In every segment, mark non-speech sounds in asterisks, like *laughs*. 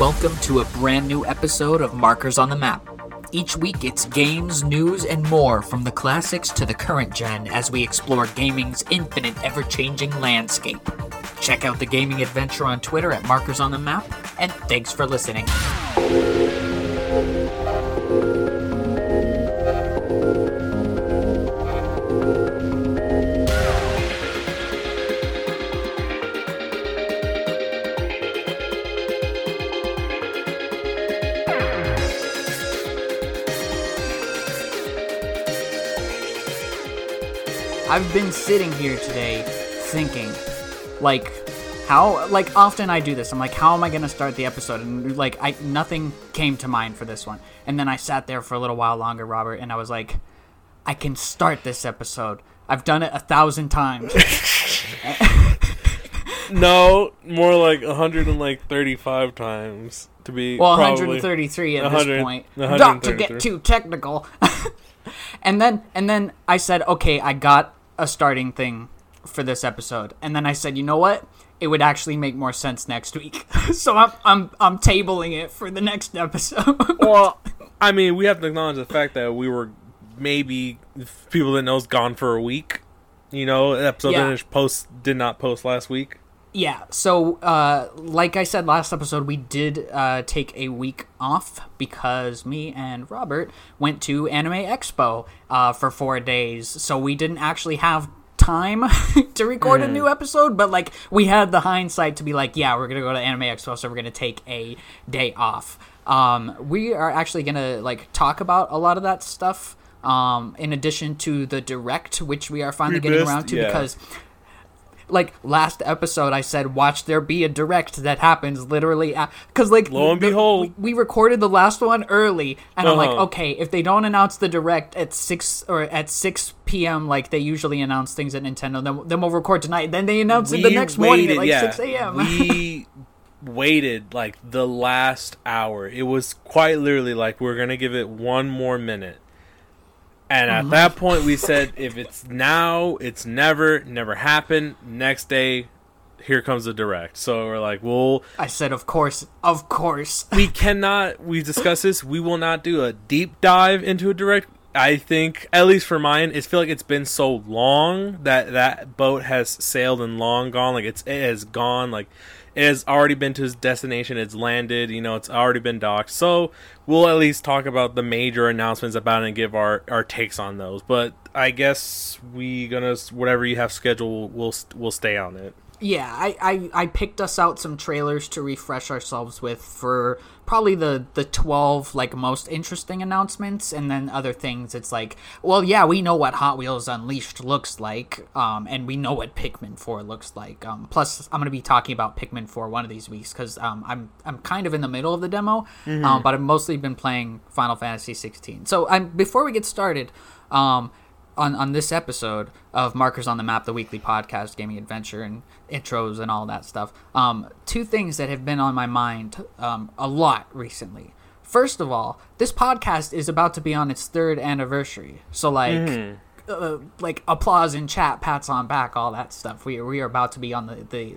Welcome to a brand new episode of Markers on the Map. Each week it's games, news, and more from the classics to the current gen as we explore gaming's infinite, ever changing landscape. Check out the gaming adventure on Twitter at Markers on the Map, and thanks for listening. I've been sitting here today thinking, like, how, like, often I do this. I'm like, how am I gonna start the episode? And like, I nothing came to mind for this one. And then I sat there for a little while longer, Robert, and I was like, I can start this episode. I've done it a thousand times. *laughs* *laughs* No, more like 135 times to be. well, 133 at 100 this point. Not to get too technical. *laughs* and then, and then I said, okay, I got a starting thing for this episode. And then I said, you know what? It would actually make more sense next week. *laughs* so I'm, I'm, I'm tabling it for the next episode. *laughs* Well, I mean, we have to acknowledge the fact that we were maybe people that knows gone for a week. You know, episode Yeah. didn't post did not post last week. Yeah, so uh, like I said last episode, we did uh, take a week off because me and Robert went to Anime Expo uh, for four days. So we didn't actually have time *laughs* to record a new episode, but like we had the hindsight to be like, yeah, we're gonna go to Anime Expo, so we're gonna take a day off. Um, we are actually gonna like talk about a lot of that stuff. Um, in addition to the direct, which we are finally We getting missed- around to yeah. because like last episode i said watch there be a direct that happens literally because like Lo and the- behold. we, we recorded the last one early and i'm like Uh-huh. okay if they don't announce the direct at 6 or at 6 p.m like they usually announce things at nintendo then, then we'll record tonight then they announce it the We next morning at like yeah, 6 a.m we *laughs* waited like the last hour. It was quite literally like we're gonna give it one more minute. And at mm-hmm. that point, we said, if it's now, it's never, never happened. Next day, here comes the direct. So we're like, well, i said of course of course. we *laughs* cannot we discussed this. We will not do a deep dive into a direct. I think at least for mine it's feel like it's been so long that that boat has sailed and long gone. Like it's it has gone like has already been to its destination it's landed you know it's already been docked. So we'll at least talk about the major announcements about it and give our our takes on those. But i guess we gonna whatever you have scheduled we'll we'll stay on it Yeah, I, I, I picked us out some trailers to refresh ourselves with for probably the, the 12 like most interesting announcements and then other things. It's like well yeah we know what hot wheels unleashed looks like um, and we know what pikmin 4 looks like. Um, plus i'm going to be talking about pikmin 4 one of these weeks because um, I'm, I'm kind of in the middle of the demo um, but i've mostly been playing final fantasy 16 so I'm, before we get started um, on, on this episode of Markers on the Map, the weekly podcast, gaming adventure, and intros and all that stuff. Um, two things that have been on my mind um, a lot recently. First of all, this podcast is about to be on its third anniversary, so like, uh, like applause in chat, pats on back, all that stuff. We we are about to be on the the,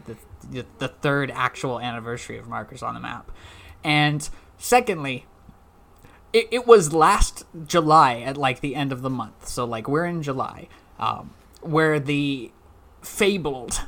the, the third actual anniversary of Markers on the Map, and secondly, it, it was last July at like the end of the month. So like we're in July, um, where the fabled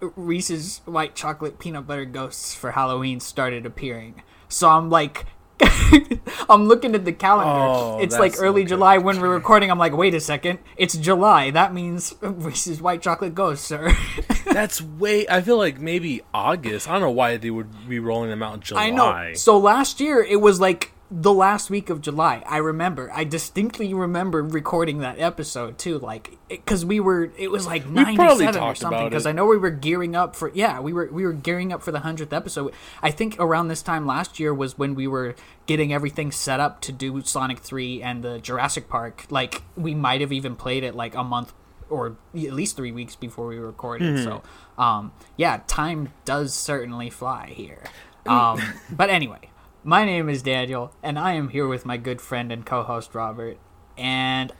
Reese's white chocolate peanut butter ghosts for Halloween started appearing. So I'm like. *laughs* I'm looking at the calendar. Oh, it's like early okay. July when we're recording. I'm like, wait a second, it's July. That means Reese's white chocolate ghosts, sir. *laughs* That's way. I feel like maybe August. I don't know why they would be rolling them out in July. I know. So last year it was like the last week of July. I remember. I distinctly remember recording that episode too. Like because we were. It was like ninety seven or something. Because. I know we were gearing up for. Yeah, we were we were gearing up for the hundredth episode. I think around this time last year was when we were getting everything set up to do Sonic three and the Jurassic Park. Like we might have even played it like a month or at least three weeks before we recorded. Mm-hmm. So, um, yeah, time does certainly fly here. Um, but anyway, my name is Daniel, and I am here with my good friend and co-host Robert. And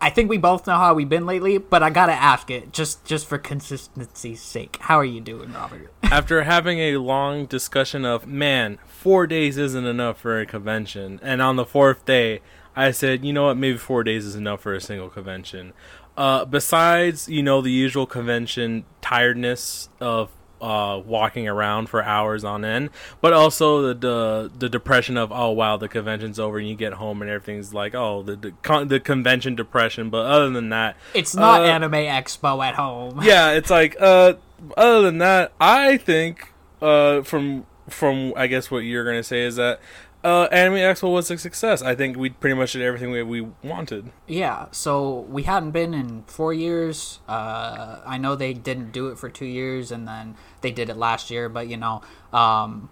I think we both know how we've been lately, but I gotta ask it just just for consistency's sake. How are you doing, Robert? *laughs* After having a long discussion of man, four days isn't enough for a convention, and on the fourth day, I said, you know what, maybe four days is enough for a single convention. Uh, besides, you know, the usual convention tiredness of uh, walking around for hours on end, but also the, the the depression of oh wow the convention's over and you get home and everything's like oh the the, con- the convention depression. But other than that, It's not uh, Anime Expo at home. *laughs* yeah, it's like uh other than that, I think uh from from I guess what you're gonna say is that uh Anime Expo was a success. I think we pretty much did everything we, we wanted. Yeah, so we hadn't been in four years. Uh, I know they didn't do it for two years, and then they did it last year. But you know, um,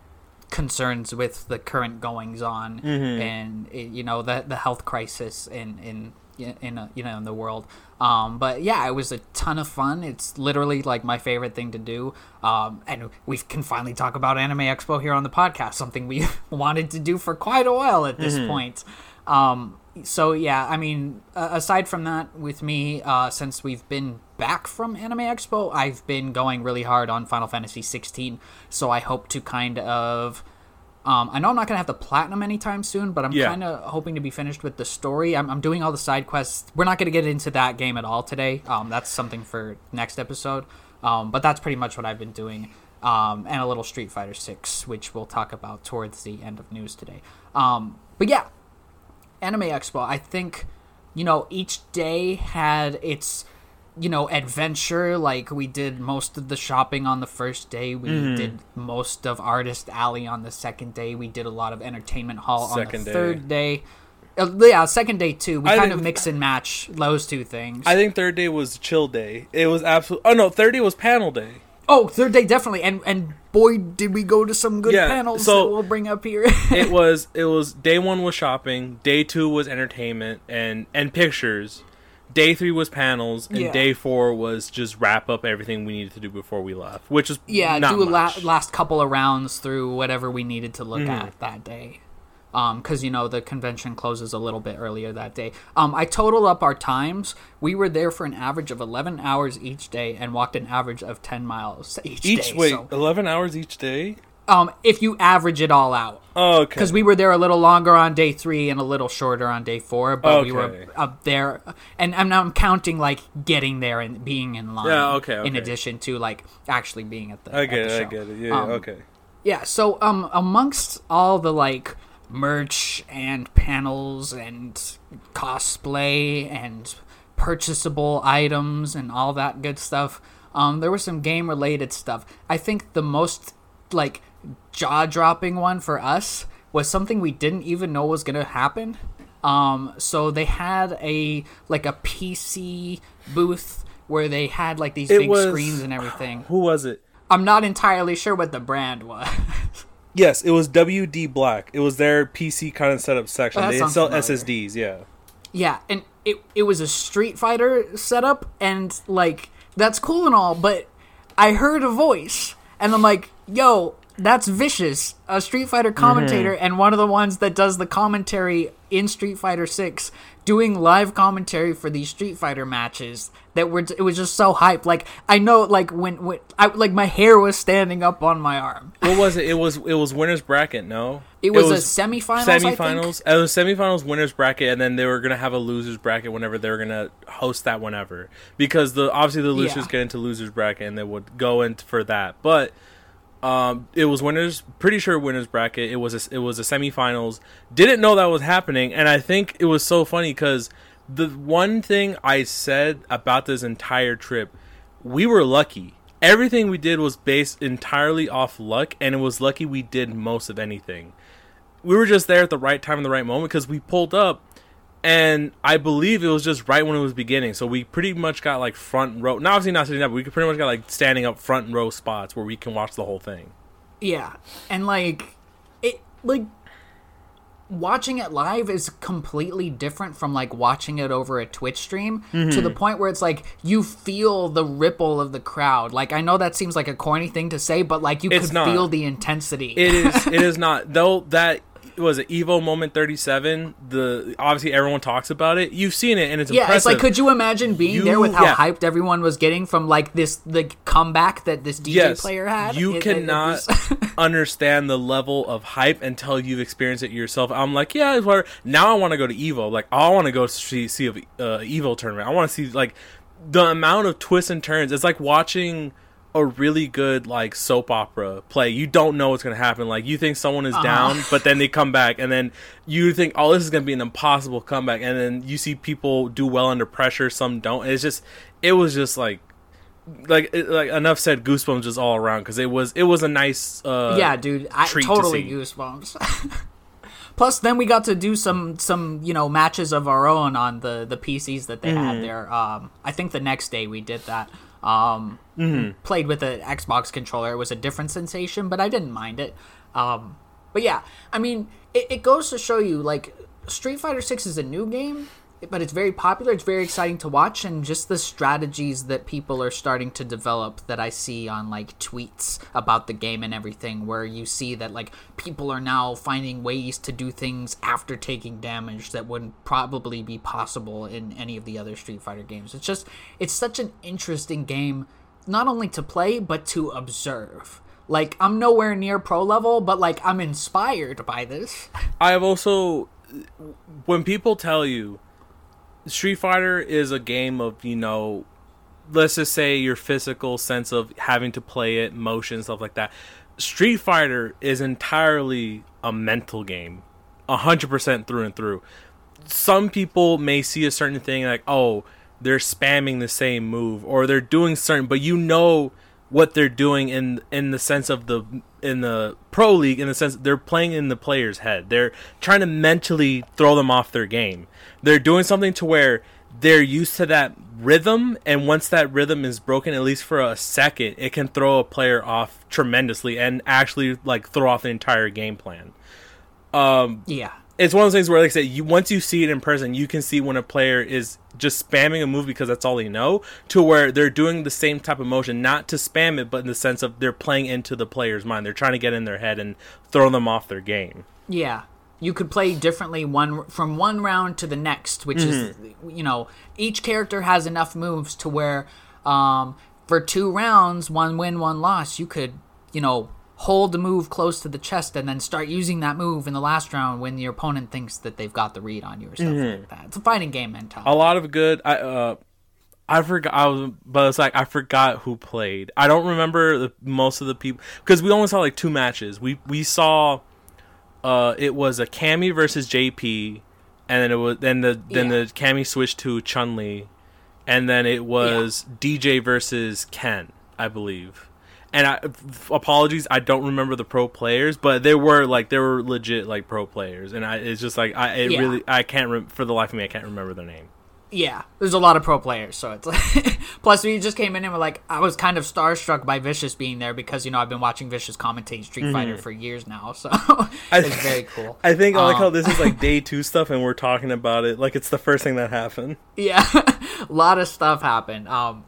concerns with the current goings on, and eh, you know the the health crisis in in in uh, you know in the world. Um, but yeah, it was a ton of fun. It's literally like my favorite thing to do. Um, and we can finally talk about Anime Expo here on the podcast, something we *laughs* wanted to do for quite a while at this point. Um, so yeah, I mean, uh, aside from that, with me, uh, since we've been back from Anime Expo, I've been going really hard on Final Fantasy 16. So I hope to kind of. Um, I know I'm not gonna have the platinum anytime soon, but I'm Yeah. kind of hoping to be finished with the story. I'm, I'm doing all the side quests. We're not gonna get into that game at all today. Um, that's something for next episode. Um, but that's pretty much what I've been doing. Um, and a little Street Fighter 6, which we'll talk about towards the end of news today. Um, but yeah, Anime Expo, I think, you know, each day had its, you know, adventure. Like, we did most of the shopping on the first day. We Mm-hmm. did most of Artist Alley on the second day. We did a lot of Entertainment Hall on the day. third day. Uh, yeah, second day too. We I kind think- of mix and match those two things. I think third day was chill day. It was absolute. Oh no, third day was panel day. oh, third day definitely. And and boy, did we go to some good Yeah, panels so- that we'll bring up here. *laughs* It was it was day one was shopping, day two was entertainment and and pictures. Day three was panels, and Yeah. day four was just wrap up everything we needed to do before we left, which is yeah, do a la- last couple of rounds through whatever we needed to look Mm-hmm. at that day. Um, because you know the convention closes a little bit earlier that day. Um, I totaled up our times. We were there for an average of eleven hours each day and walked an average of ten miles each, Each day. wait, So, eleven hours each day. Um, if you average it all out, Oh, okay. because we were there a little longer on day three and a little shorter on day four, but we were up there, and I'm now I'm counting like getting there and being in line. Yeah, okay, In addition to like actually being at the. I get it. I get it. Yeah. Um, okay. Yeah, so um amongst all the like merch and panels and cosplay and purchasable items and all that good stuff, um there was some game related stuff. I think the most like jaw-dropping one for us was something we didn't even know was going to happen. Um so they had a like a PC booth where they had like these It big was- screens and everything. *sighs* Who was it? I'm not entirely sure what the brand was. *laughs* Yes, it was WD Black. It was their PC kind of setup section. Oh, they sell familiar. SSDs. Yeah. Yeah, and it it was a Street Fighter setup, and like that's cool and all, but I heard a voice, and I'm like, "Yo, that's Vicious, a Street Fighter commentator, mm-hmm. and one of the ones that does the commentary in Street Fighter Six, doing live commentary for these Street Fighter matches. That were it was just so hype. Like I know, like when when I like my hair was standing up on my arm. What was it? It was it was winners bracket. No, It was, a semifinals. I think. semifinals. It was semifinals, winners bracket, and then they were gonna have a losers bracket whenever they were gonna host that whenever because the obviously the losers Yeah. get into losers bracket and they would go in for that, but. Um, it was winners. Pretty sure winners bracket. It was a, it was a semifinals. Didn't know that was happening, and I think it was so funny because the one thing I said about this entire trip, we were lucky. Everything we did was based entirely off luck, and it was lucky we did most of anything we were just there at the right time in the right moment because we pulled up and I believe it was just right when it was beginning. So we pretty much got like front row. Now obviously not sitting up, but we pretty much got like standing up front row spots where we can watch the whole thing. Yeah, and like it like watching it live is completely different from like watching it over a Twitch stream to Mm-hmm. the point where it's like you feel the ripple of the crowd. Like I know that seems like a corny thing to say, but like you It's could not. feel the intensity. It is it is *laughs* not though that was it Evo Moment 37. The obviously everyone talks about it. You've seen it, and it's Yeah, impressive. it's like, could you imagine being You- there with how yeah. hyped everyone was getting from like this the comeback that this DJ yes, player had? you It- it- it cannot was- *laughs* understand the level of hype until you've experienced it yourself. I'm like, yeah, it's whatever. now I want to go to Evo. Like, I want to go see see a uh, Evo tournament. I want to see like the amount of twists and turns. It's like watching a really good like soap opera play. You don't know what's gonna happen. Like you think someone is Uh-huh. down, but then they come back, and then you think, oh, this is gonna be an impossible comeback, and then you see people do well under pressure. Some don't. It's just, it was just like like it- like enough said goosebumps just all around because it was it was a nice uh yeah, dude, I to totally see. goosebumps. *laughs* Plus, then we got to do some some you know matches of our own on the the PCs that they Mm-hmm. had there. Um, I think the next day we did that. Um, Mm-hmm. played with an Xbox controller. It was a different sensation, but I didn't mind it. Um, but yeah, I mean, it, it goes to show you like Street Fighter Six is a new game, but it's very popular. It's very exciting to watch, and just the strategies that people are starting to develop that I see on like tweets about the game and everything, where you see that like people are now finding ways to do things after taking damage that wouldn't probably be possible in any of the other Street Fighter games. It's just it's such an interesting game, not only to play but to observe. Like I'm nowhere near pro level, but like I'm inspired by this. I have also when people tell you Street Fighter is a game of you know let's just say your physical sense of having to play it motion stuff like that. Street Fighter is entirely a mental game 100% through and through. Some people may see a certain thing like oh they're spamming the same move or they're doing certain but you know what they're doing in in the sense of the in the pro league in the sense they're playing in the player's head. They're trying to mentally throw them off their game they're doing something to where they're used to that rhythm and once that rhythm is broken at least for a second it can throw a player off tremendously and actually like throw off the entire game plan um Yeah. it's one of those things where, like I said, you once you see it in person, you can see when a player is just spamming a move because that's all they know, to where they're doing the same type of motion, not to spam it, but in the sense of they're playing into the player's mind. They're trying to get in their head and throw them off their game. Yeah. You could play differently one from one round to the next, which is Mm-hmm. you know, each character has enough moves to where um for two rounds, one win, one loss, you could, you know, hold the move close to the chest and then start using that move in the last round when your opponent thinks that they've got the read on you or something Mm-hmm. like that. It's a fighting game mentality. A lot of good. I uh, I forgot. I was, but it's like I forgot who played. I don't remember the, most of the people because we only saw like two matches. We we saw. Uh, it was a Cammy versus JP, and then it was then the then Yeah. the Cammy switched to Chun Li, and then it was Dee Jay versus Ken, I believe. And I f- apologies, I don't remember the pro players, but they were like they were legit like pro players, and I it's just like I it Yeah. really I can't rem- for the life of me I can't remember their name. Yeah, there's a lot of pro players, so it's like. *laughs* Plus, we just came in and we're like, I was kind of starstruck by Vicious being there because you know I've been watching Vicious commentate Street Fighter for years now, so *laughs* it's very cool. I think I like how Um, this is like *laughs* day two stuff, and we're talking about it like it's the first thing that happened. yeah, a lot of stuff happened. Um,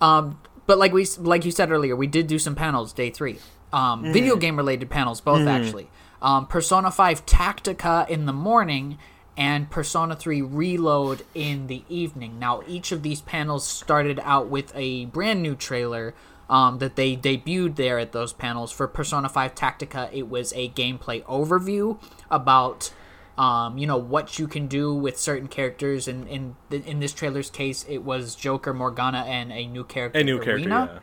um, but like we like you said earlier, we did do some panels day three. Um, video game related panels, both actually. Um, Persona Five Tactica in the morning and Persona 3 Reload in the evening. Now, each of these panels started out with a brand new trailer um, that they debuted there at those panels. For Persona 5 Tactica, it was a gameplay overview about, um, you know, what you can do with certain characters. And in, in, this trailer's case, it was Joker, Morgana, and a new character. A new character, yeah.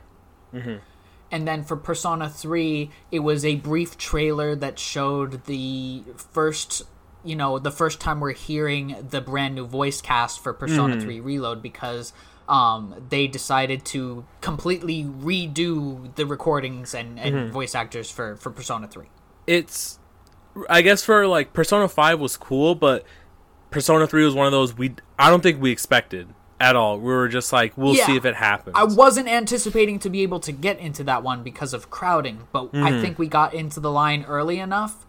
And then for Persona 3, it was a brief trailer that showed the first, you know, the first time we're hearing the brand new voice cast for Persona mm. 3 Reload because um, they decided to completely redo the recordings and, and mm-hmm. voice actors for, for Persona 3. It's, I guess for like Persona Five was cool, but Persona Three was one of those we I don't think we expected at all. We were just like, we'll Yeah. see if it happens. I wasn't anticipating to be able to get into that one because of crowding, but I mm-hmm. think we got into the line early enough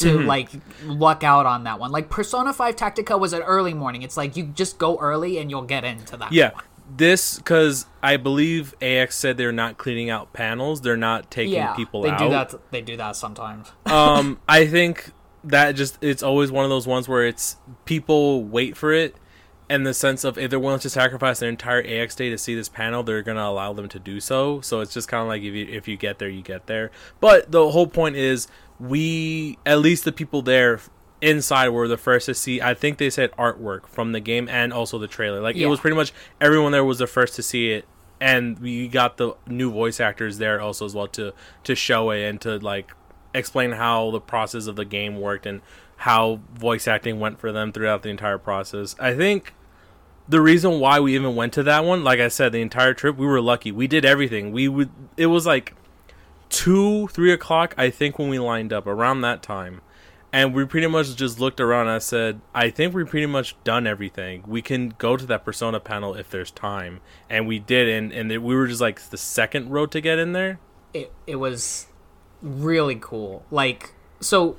to like luck out on that one. Like Persona 5 Tactica was an early morning. It's like you just go early and you'll get into that. yeah, this because I believe AX said they're not cleaning out panels. They're not taking yeah, people they out. do that. They do that sometimes. *laughs* um, I think that just it's always one of those ones where it's people wait for it in the sense of if they're willing to sacrifice their entire AX day to see this panel, they're gonna allow them to do so. So it's just kind of like if you if you get there, you get there. But the whole point is we at least the people there inside were the first to see i think they said artwork from the game and also the trailer. Like Yeah. it was pretty much everyone there was the first to see it. And we got the new voice actors there also as well to to show it and to like explain how the process of the game worked and how voice acting went for them throughout the entire process. I think the reason why we even went to that one like i said the entire trip we were lucky. We did everything. We would it was like two, three o'clock, I think, when we lined up around that time. And we pretty much just looked around and I said, I think we pretty much done everything. We can go to that persona panel if there's time. And we did and, and we were just like the second row to get in there. it it was really cool. Like so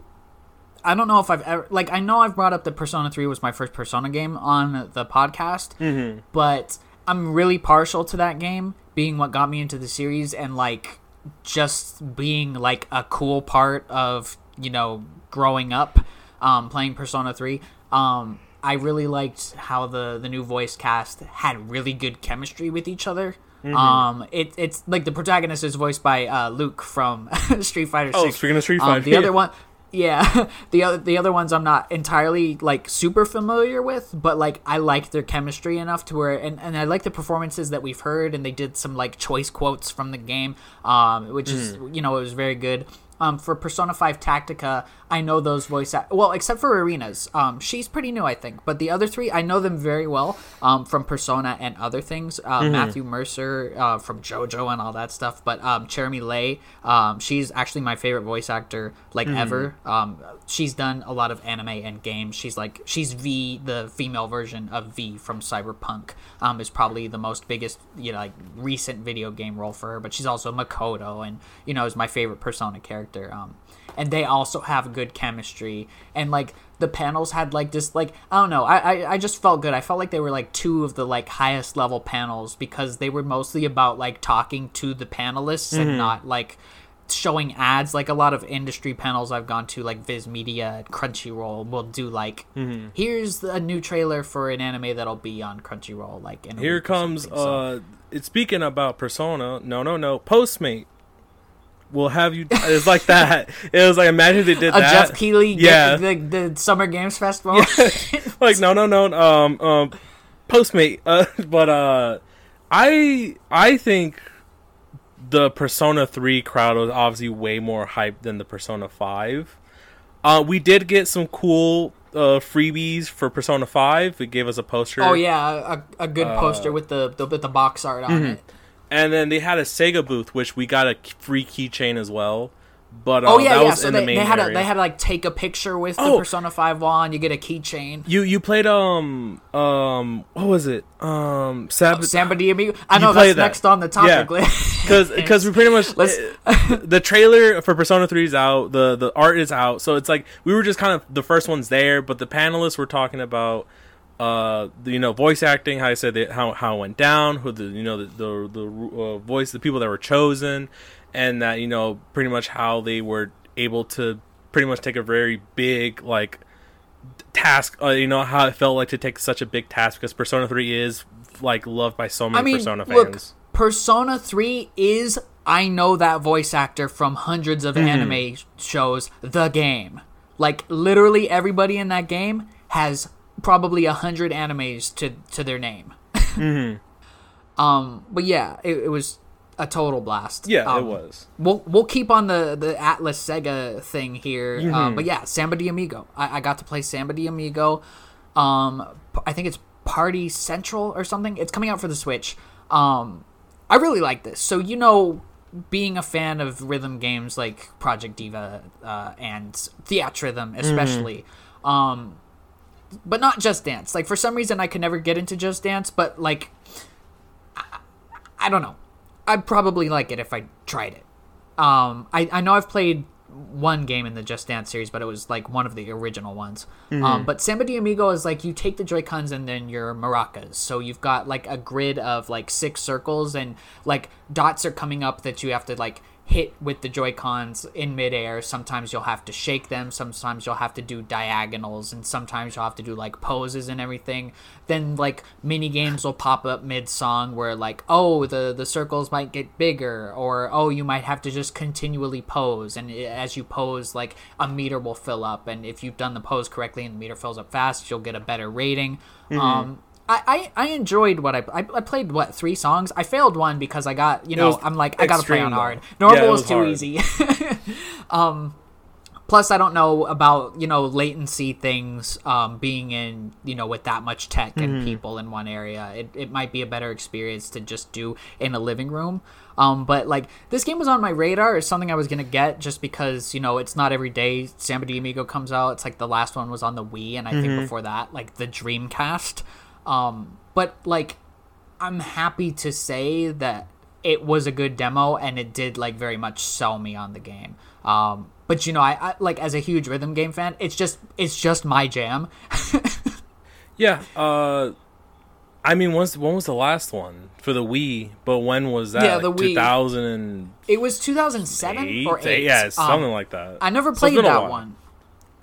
I don't know if I've ever like I know I've brought up that Persona 3 was my first Persona game on the podcast, Mm-hmm. but I'm really partial to that game being what got me into the series and like just being like a cool part of, you know, growing up um playing Persona 3. Um I really liked how the the new voice cast had really good chemistry with each other. Mm-hmm. Um, it, it's like the protagonist is voiced by uh, Luke from *laughs* Street Fighter. 6 Oh, 6. speaking of Street Um, Fighter, the yeah. other one, yeah, *laughs* the other the other ones I'm not entirely like super familiar with, but like I like their chemistry enough to where, and, and I like the performances that we've heard, and they did some like choice quotes from the game, um, which is Mm. you know it was very good. Um, for Persona 5 Tactica, I know those voice act- well, except for Erina's. Um, she's pretty new, I think, but the other three, I know them very well um, from Persona and other things. Uh, Mm-hmm. Matthew Mercer uh, from JoJo and all that stuff, but um, Cherami Leigh, um, she's actually my favorite voice actor like Mm-hmm. ever. Um, she's done a lot of anime and games. She's like she's V, the female version of V from Cyberpunk. Um, is probably the most biggest you know like recent video game role for her, but she's also Makoto and you know is my favorite Persona character. Um, and they also have good chemistry and like the panels had like this like i don't know I, I i just felt good i felt like they were like two of the like highest level panels because they were mostly about like talking to the panelists and not like showing ads like a lot of industry panels i've gone to like viz media crunchyroll will do like here's a new trailer for an anime that'll be on crunchyroll like in Here comes so- uh it's speaking about Persona. No, no, no. Postmate. We'll have you it's like that. *laughs* It was like imagine they did a that. Geoff Keighley Yeah. the, the, the Summer Games Festival. *laughs* like no no no um um postmate uh *laughs* but uh i i think the persona 3 crowd was obviously way more hyped than the persona 5 uh we did get some cool uh freebies for persona 5 it gave us a poster Oh yeah, a, a good Uh, poster with the, the with the box art on it. And then they had a sega booth which we got a free keychain as well but Oh yeah, that yeah. was So in they, the main they had area. to they had to like take a picture with the Oh. Persona Five wand. You get a keychain. you you played um um what was it um Sab- Samba de Amigo. I know that's that. next on the topic list. *laughs* because because we pretty much *laughs* *laughs* the trailer for Persona 3 is out, the the art is out, so it's like we were just kind of the first ones there, but the panelists were talking about uh the, you know voice acting, how I said that how how it went down, who the you know the the, the uh, voice, the people that were chosen, and that you know pretty much how they were able to pretty much take a very big like task uh, you know how it felt like to take such a big task because persona 3 is like loved by so many I mean, persona look, fans Persona Three is I know that voice actor from hundreds of anime shows. The game, like literally everybody in that game has probably a hundred animes to to their name. *laughs* Um, but yeah, it, it was a total blast. yeah it Um, was We'll we'll keep on the the Atlus Sega thing here, Mm-hmm. um, but yeah, Samba de Amigo. I, I got to play Samba de Amigo. Um, I think it's Party Central or something. It's coming out for the Switch. Um, I really like this. So you know, being a fan of rhythm games like Project Diva uh, and Theatrhythm, especially. Um, but not Just Dance. Like for some reason, I could never get into Just Dance, but like, I, I don't know. I'd probably like it if I tried it. Um, I, I know I've played one game in the Just Dance series, but it was like one of the original ones. Mm-hmm. Um, but Samba de Amigo is like you take the Joy Cons and then your maracas. So you've got like a grid of like six circles and like dots are coming up that you have to like hit with the Joy Cons in midair. Sometimes you'll have to shake them. Sometimes you'll have to do diagonals, and sometimes you'll have to do like poses and everything. Then like mini games will pop up mid song where like oh the the circles might get bigger, or oh you might have to just continually pose, and as you pose like a meter will fill up, and if you've done the pose correctly and the meter fills up fast, you'll get a better rating. Um, I, I, I enjoyed what I, I I played what three songs? I failed one because I got you know I'm like I gotta play on hard. Normal it was was too hard. easy. *laughs* Um plus I don't know about you know latency things um being in you know with that much tech Mm-hmm. and people in one area. It, it might be a better experience to just do in a living room. Um but like this game was on my radar as something I was gonna get just because you know it's not every day Samba de Amigo comes out. It's like the last one was on the Wii and I Mm-hmm. think before that like the Dreamcast um but like I'm happy to say that it was a good demo and it did like very much sell me on the game. Um, but you know, I, I like as a huge rhythm game fan, it's just it's just my jam. *laughs* Yeah. Uh, I mean, when's, when was the last one for the Wii? But when was that? Yeah, the like Wii. 2008? It was 2007 or 8. Yeah, Um, something like that. I never played a that one.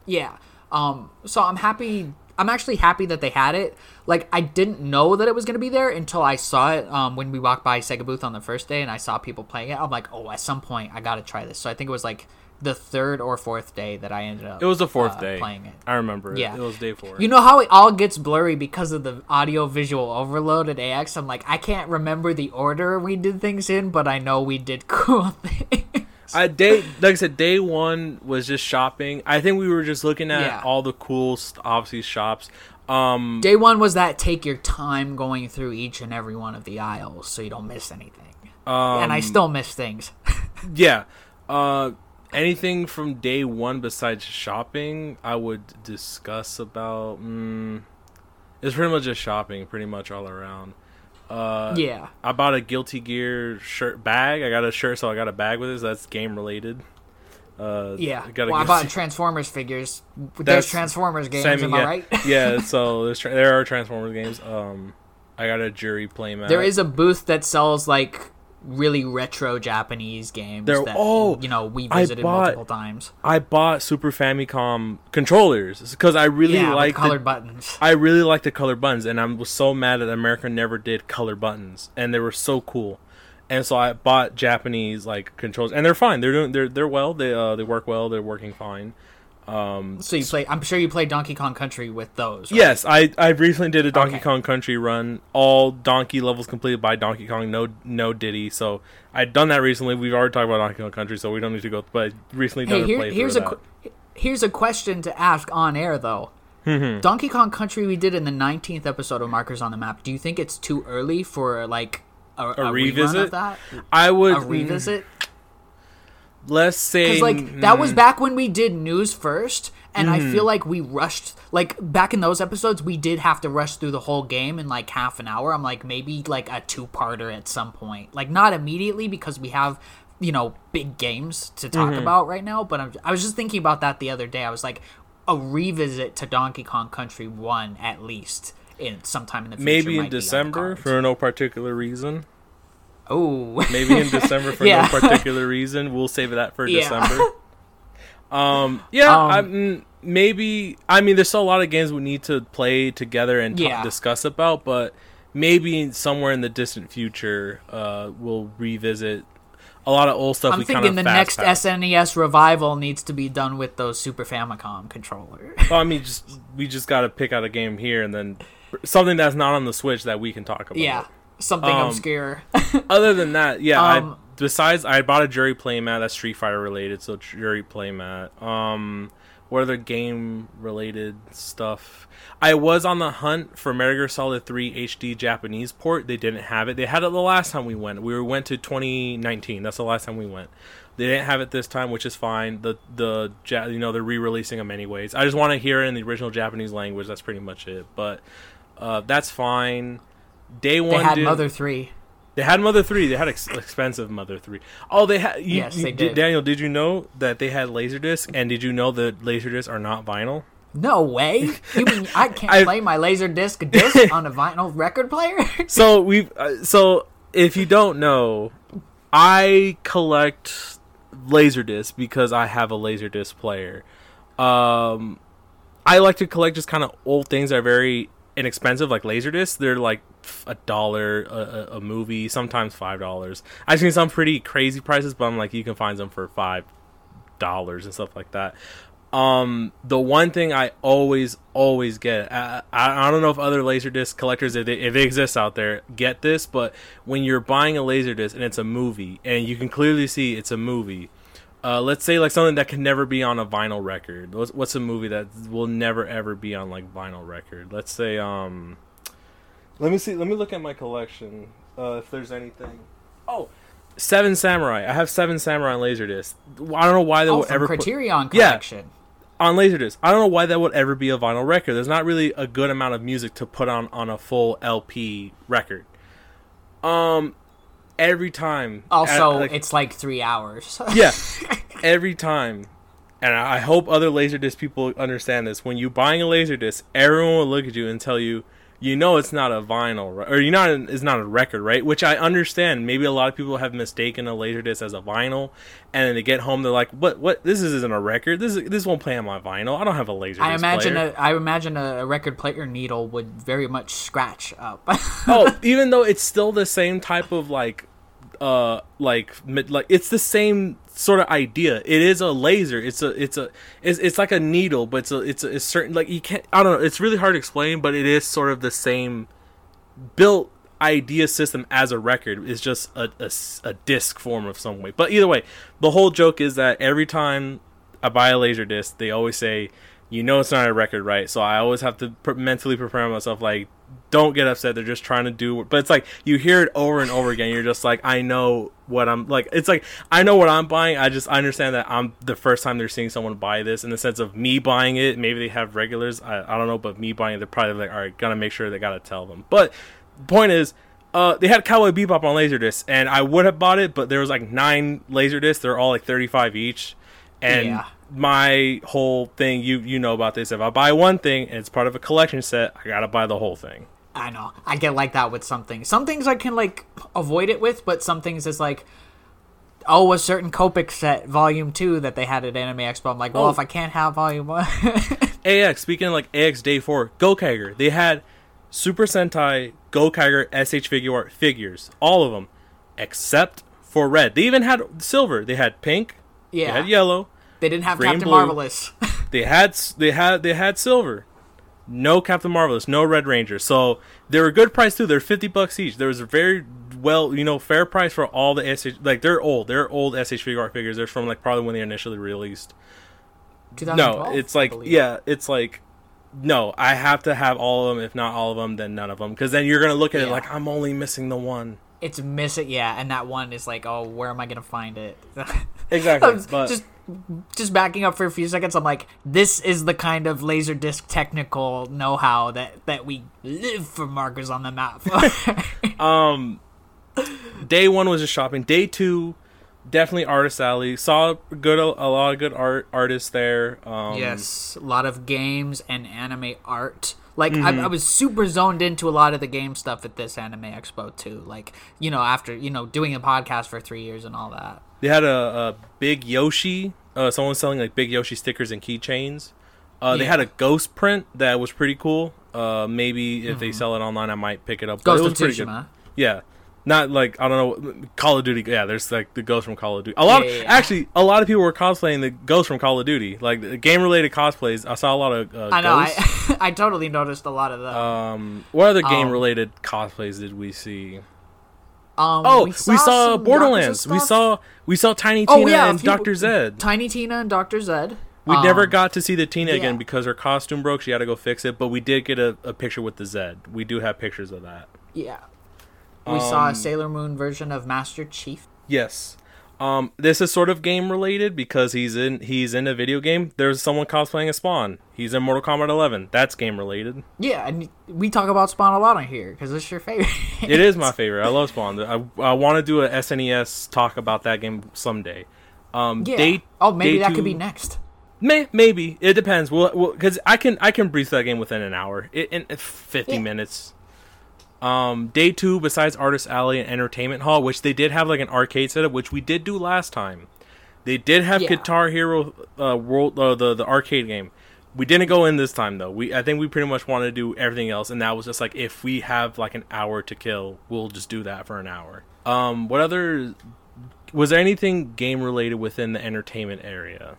Yeah. Um so I'm happy I'm actually happy that they had it. Like I didn't know that it was going to be there until I saw it um when we walked by Sega booth on the first day and I saw people playing it. I'm like, "Oh, at some point I got to try this." So I think it was like the third or fourth day that I ended up It was the fourth uh, day. playing it. I remember it. Yeah. It was day four. You know how it all gets blurry because of the audio visual overload at AX? I'm like, I can't remember the order we did things in, but I know we did cool *laughs* things. I day like I said, day one was just shopping. I think we were just looking at Yeah. all the cool, obviously shops. Um, Day one was that take your time going through each and every one of the aisles so you don't miss anything. um and I still miss things. *laughs* yeah. Uh, anything from day one besides shopping, I would discuss about. Mm, it's pretty much just shopping, pretty much all around. Uh, yeah. I bought a Guilty Gear shirt bag. I got a shirt, so I got a bag with it. So that's game related. Uh, Yeah. I got a well, I bought *laughs* Transformers figures. There's Transformers games, Same, am I right? *laughs* yeah, *laughs* so there's tra- there are Transformers games. Um, I got a Juri playmat. there is a booth that sells like really retro Japanese games There- that oh, you know we visited bought- multiple times. I bought Super Famicom controllers because I really yeah, like colored buttons. I really like the color buttons, and I was so mad that America never did color buttons, and they were so cool. And so I bought Japanese like controls, and they're fine. They're doing they're they're well. They uh they work well. They're working fine. Um, So you play? I'm sure you played Donkey Kong Country with those. right? yes, I I recently did a Donkey Okay. Kong Country run, all Donkey levels completed by Donkey Kong, no no Diddy. So I'd done that recently. We've already talked about Donkey Kong Country, so we don't need to go. But I recently Hey, done here, a here's a that. here's a question to ask on air though. Mm-hmm. Donkey Kong Country we did in the 19th episode of Markers on the Map. Do you think it's too early for like a, a, rerun revisit? of that? I would A revisit? Let's say Because like that was mm, back when we did news first, and I Mm-hmm. feel like we rushed. Like back in those episodes, we did have to rush through the whole game in like half an hour. I'm like maybe like a two parter at some point. Like not immediately because we have you know big games to talk Mm-hmm. about right now. But I'm, I was just thinking about that the other day. I was like a revisit to Donkey Kong Country One at least in sometime in the future. maybe in be on the December for no particular reason. Oh Maybe in December for *laughs* Yeah. no particular reason. We'll save that for Yeah. December. *laughs* Um, yeah, Um, I maybe. I mean, there's still a lot of games we need to play together and ta- Yeah. discuss about, but maybe somewhere in the distant future, uh, we'll revisit a lot of old stuff. I'm we thinking the next SNES revival needs to be done with those Super Famicom controllers. Well, I mean, just we just got to pick out a game here and then something that's not on the Switch that we can talk about. yeah, something Um, obscure. *laughs* Other than that, yeah. Um, I, besides, I bought a Juri playmat that's Street Fighter related, so Juri playmat. Um, what other game related stuff? I was on the hunt for Metal Gear Solid 3 HD Japanese port. They didn't have it. They had it the last time we went. We went to 2019. That's the last time we went. They didn't have it this time, which is fine. The the Ja- you know they're re-releasing them anyways. I just want to hear it in the original Japanese language. That's pretty much it. But uh, that's fine. Day one, they had did- Mother Three. They had Mother Three. They had ex- expensive Mother Three. Oh, they had. You, Yes, you- they did-. Daniel, did you know that they had Laserdisc? And did you know that Laserdisc are not vinyl? No way. You mean I *laughs* can't I- play my laser disc *laughs* disc on a vinyl record player? *laughs* So we. Uh, so if you don't know, I collect Laserdisc because I have a Laserdisc player. Um, I like to collect just kind of old things that are very inexpensive, like Laserdisc. They're like a dollar a movie, sometimes five dollars. I've seen some pretty crazy prices, but I'm like you can find them for five dollars and stuff like that. Um, the one thing I always always get, I, I, I don't know if other Laserdisc collectors, if they, if they exist out there, get this, but when you're buying a Laserdisc and it's a movie, and you can clearly see it's a movie, uh, let's say like something that can never be on a vinyl record. What's, what's a movie that will never ever be on like vinyl record? Let's say um, let me see. Let me look at my collection. Uh, if there's anything. Oh, Seven Samurai. I have Seven Samurai on Laserdisc. I don't know why they oh, would ever put- Criterion Yeah. collection. on Laserdisc. I don't know why that would ever be a vinyl record. There's not really a good amount of music to put on on a full LP record. Um, every time. Also, uh, like- it's like three hours. yeah, *laughs* every time. And I hope other Laserdisc people understand this. When you're buying a Laserdisc, everyone will look at you and tell you, you know, it's not a vinyl, or you know, it's not a record, right? Which I understand. Maybe a lot of people have mistaken a Laserdisc as a vinyl, and then they get home, they're like, "What? What? This isn't a record. This is, this won't play on my vinyl. I don't have a Laserdisc." I imagine player. a I imagine a record player needle would very much scratch up. *laughs* oh, even though it's still the same type of like, uh, like mid- like it's the same sort of idea. It is a laser. It's a it's a it's, it's like a needle, but it's a it's a certain like you can't. I don't know. It's really hard to explain, but it is sort of the same built idea system as a record. It's just a, a, a disc form of some way. But either way, the whole joke is that every time I buy a laser disc, they always say, "You know, it's not a record, right?" So I always have to pr- mentally prepare myself, like, don't get upset. They're just trying to do. But it's like you hear it over and over again. You're just like, I know what I'm like. It's like I know what I'm buying. I just I understand that I'm the first time they're seeing someone buy this in the sense of me buying it. Maybe they have regulars. I, I don't know, but me buying it, they're probably like, all right, gotta make sure they gotta tell them. But point is. Uh, they had Cowboy Bebop on Laserdisc, and I would have bought it, but there was like nine Laserdiscs. They're all like thirty-five each, and Yeah. My whole thing, you you know about this. If I buy one thing and it's part of a collection set, I gotta buy the whole thing. I know. I get like that with some things. Some things I can like avoid it with, but some things is like oh, a certain Copic set volume 2 that they had at Anime Expo. I'm like, well, Oh. if I can't have volume 1. *laughs* AX, speaking of like AX Day 4, Gokaiger, they had Super Sentai, Gokaiger, SH Figuarts figures. All of them. Except for red. They even had silver. They had pink. They yeah. had yellow. They didn't have green, Captain blue. Marvelous. *laughs* They had they had they had silver. No Captain Marvelous, no Red Ranger. So they were a good price too. They're fifty bucks each. There was a very well, you know, fair price for all the SH. Like they're old. They're old SH Figuarts figures. They're from like probably when they initially released. 2012, No, it's like yeah, it's like no. I have to have all of them. If not all of them, then none of them. Because then you're gonna look at it like I'm only missing the one. It's missing, yeah, and that one is like, oh, where am I gonna find it? *laughs* *laughs* Exactly. But just just backing up for a few seconds i'm like this is the kind of laserdisc technical know-how that that we live for markers on the map *laughs* um, day one was just shopping. Day two, definitely artist alley. Saw good a, a lot of good art artists there. Um, yes a lot of games and anime art like Mm-hmm. I was super zoned into a lot of the game stuff at this anime expo too like you know after you know doing a podcast for three years and all that They had a, a big Yoshi. Uh, someone was selling like big Yoshi stickers and keychains. Uh, They had a ghost print that was pretty cool. Uh, maybe if they sell it online, I might pick it up. Mm-hmm. ghost it of was pretty good. tsushima Yeah. Not like I don't know Call of Duty. Yeah, there's like the ghost from Call of Duty. A lot Yeah, of yeah, yeah. actually a lot of people were cosplaying the ghost from Call of Duty. Like the game related cosplays. I saw a lot of uh, i know ghosts. I, *laughs* I totally noticed a lot of them Um, what other Um, game related cosplays did we see? Um, Oh, we saw, some Yakuza Borderlands. We saw we saw Tiny Oh, Tina yeah, and Doctor Zed. tiny tina and dr zed We Um, never got to see the Tina again because her costume broke. She had to go fix it. But we did get a, a picture with the Zed. We do have pictures of that. Yeah. We saw Um, a Sailor Moon version of Master Chief. Yes. Um, this is sort of game related because he's in he's in a video game. There's someone cosplaying a Spawn. He's in Mortal Kombat 11. That's game related. Yeah, and we talk about Spawn a lot on here because it's your favorite. It is my *laughs* favorite. I love Spawn. I, I want to do a SNES talk about that game someday. Um, yeah. day- oh, maybe that two- could be next. May, maybe it depends. Well, because I can I can breeze that game within an hour, i- in, in fifty Yeah. minutes. Um, day two, besides Artist Alley and Entertainment Hall, which they did have like an arcade setup, which we did do last time. They did have Yeah. Guitar Hero uh, World, uh, the the arcade game. We didn't go in this time though. We I think we pretty much wanted to do everything else, and that was just like if we have like an hour to kill, we'll just do that for an hour. Um, what other was there anything game related within the entertainment area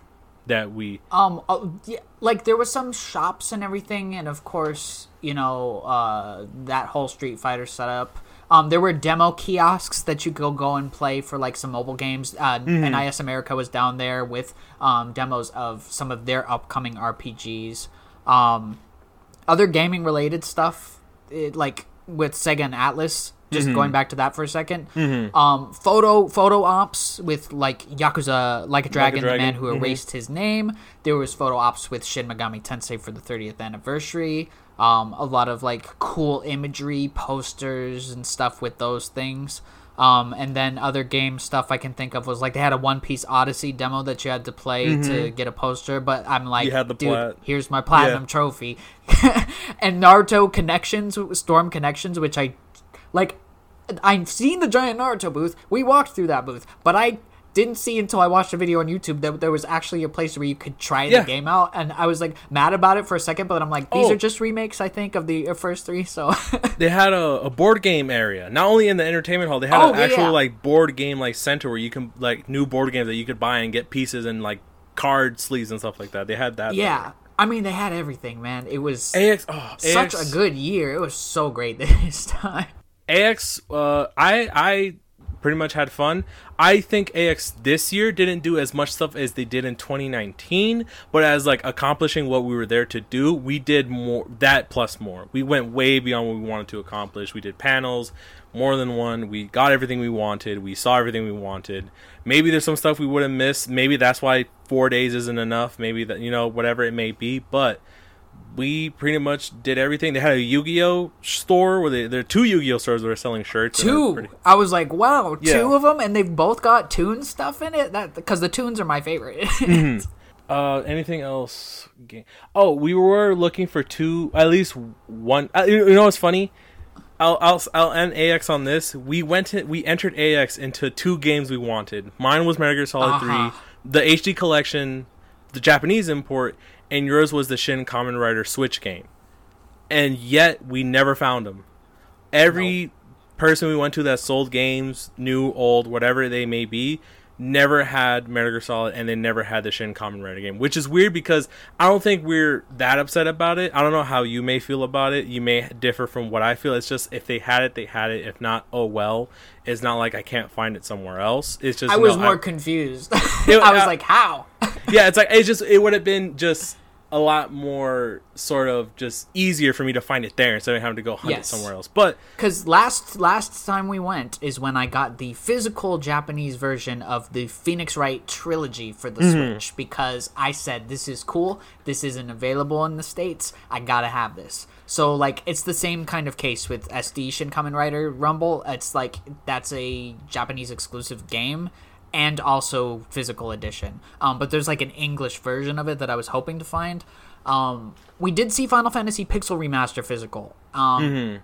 that we Um, uh, yeah, like there was some shops and everything, and of course, you know, uh, that whole Street Fighter setup. Um, there were demo kiosks that you could go and play for like some mobile games. Uh, NIS America was down there with um, demos of some of their upcoming RPGs. Um, other gaming related stuff, it, like with Sega and Atlus. Just going back to that for a 2nd Um, photo photo ops with like Yakuza, like a dragon, the Dragon, man who erased his name. There was photo ops with Shin Megami Tensei for the 30th anniversary. Um, a lot of like cool imagery, posters, and stuff with those things. Um, and then other game stuff I can think of was like they had a One Piece Odyssey demo that you had to play to get a poster. But I'm like, the dude, plat- here's my platinum Yeah. trophy. *laughs* and Naruto Connections, Storm Connections, which I like. I've seen the giant Naruto booth. We walked through that booth, but I didn't see until I watched a video on YouTube that there was actually a place where you could try Yeah. the game out, and I was like mad about it for a second. But I'm like, these Oh. are just remakes, I think, of the uh, first three. So *laughs* they had a, a board game area not only in the entertainment hall they had Oh, an yeah, actual yeah. like board game like center where you can like new board games that you could buy and get pieces and like card sleeves and stuff like that they had that yeah, I mean they had everything, man. It was ax oh, such AX a good year. It was so great *laughs* this time. Ax uh i i pretty much had fun. I think ax this year didn't do as much stuff as they did in 2019 but as like accomplishing what we were there to do we did more that plus more. We went way beyond what we wanted to accomplish. We did panels more than one. We got everything we wanted. We saw everything we wanted. Maybe there's some stuff we would have missed. Maybe that's why four days isn't enough. Maybe that you know whatever it may be. But we pretty much did everything. They had a Yu-Gi-Oh store where they, there are two Yu-Gi-Oh stores that they're selling shirts. Two. pretty- I was like, wow, Yeah. two of them, and they've both got Toon stuff in it. That because the Toons are my favorite. *laughs* Uh, anything else? Oh, we were looking for two, at least one. Uh, you you know what's funny? I'll I'll I'll end AX on this. We went to, we entered AX into two games we wanted. Mine was Metal Gear Solid Uh-huh. Three, the HD collection, the Japanese import, and yours was the Shin Kamen Rider Switch game. And yet we never found them. Every person we went to that sold games, new, old, whatever they may be, never had Metal Gear Solid, and they never had the Shin Kamen Rider game, which is weird because I don't think we're that upset about it. I don't know how you may feel about it. You may differ from what I feel. It's just if they had it, they had it. If not, oh well. It's not like I can't find it somewhere else. It's just I was no, more I- confused. *laughs* Yeah, I was uh, like, how? yeah, it's like it's just it would have been just a lot more sort of just easier for me to find it there instead of having to go hunt Yes. it somewhere else. But Because last last time we went is when I got the physical Japanese version of the Phoenix Wright trilogy for the mm-hmm. Switch because I said this is cool. This isn't available in the states. I gotta have this. So like it's the same kind of case with SD Shin Kamen Rider Rumble. It's like that's a Japanese exclusive game and also physical edition. Um, but there's like an English version of it that I was hoping to find. Um, we did see Final Fantasy Pixel Remaster physical. Um,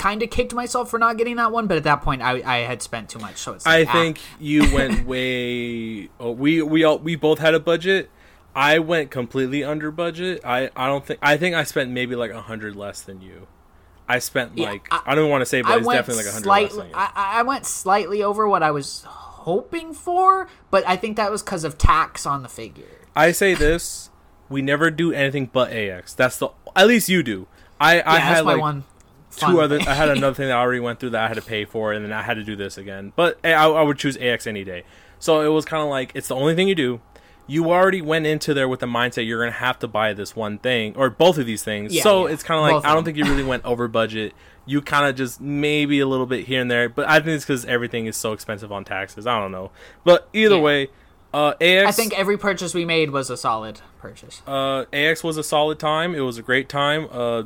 kind of kicked myself for not getting that one, but at that point I, I had spent too much. So it's I ah. think you went *laughs* way. Oh, we we all we both had a budget. I went completely under budget. I I don't think I think I spent maybe like a hundred less than you. I spent Yeah, like I- I, don't want to say, but I it's definitely like a hundred less slightly. I, I went slightly over what I was hoping for, but I think that was because of tax on the figure. I say this: we never do anything but AX. That's the at least you do. I I had like one. two other. I had another thing that I already went through that I had to pay for, and then I had to do this again. But eh, I, I would choose AX any day. So it was kind of like it's the only thing you do. you already went into there with the mindset you're gonna have to buy this one thing or both of these things. Yeah, so yeah. it's kind of like I don't think you really went over budget. *laughs* You kind of just maybe a little bit here and there, but I think it's because everything is so expensive on taxes. I don't know, but either Yeah. way, uh, AX. I think every purchase we made was a solid purchase. uh, AX was a solid time. It was a great time. Uh,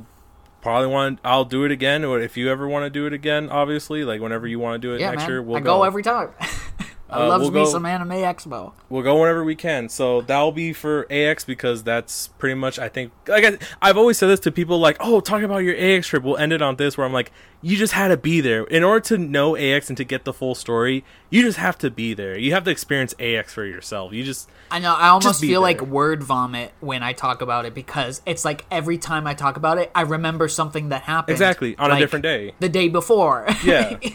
probably want. I'll do it again, or if you ever want to do it again, obviously, like whenever you want to do it Yeah, next man. year, we'll I go. every time. *laughs* I Uh, loves we'll me go- some Anime Expo. We'll go whenever we can. So that'll be for AX because that's pretty much I think like I, I've always said this to people like, "Oh, talk about your AX trip." We'll end it on this where I'm like, "You just had to be there. In order to know AX and to get the full story, you just have to be there. You have to experience AX for yourself. You just I know. I almost feel like word vomit when I talk about it because it's like every time I talk about it, I remember something that happened exactly on a different day. the day before. Yeah. *laughs*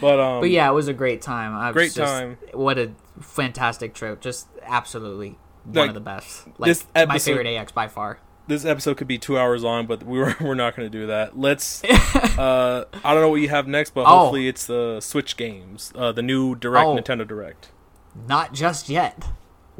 But um but yeah, it was a great time. I was Great just- time. What a fantastic trip! Just absolutely one Like, of the best. Like this my favorite AX by far. this episode could be 2 hours long, but we were *laughs* we're not going to do that. Let's *laughs* uh I don't know what you have next, but Oh. hopefully it's the Switch games, uh the new Direct Oh. Nintendo Direct. Not just yet.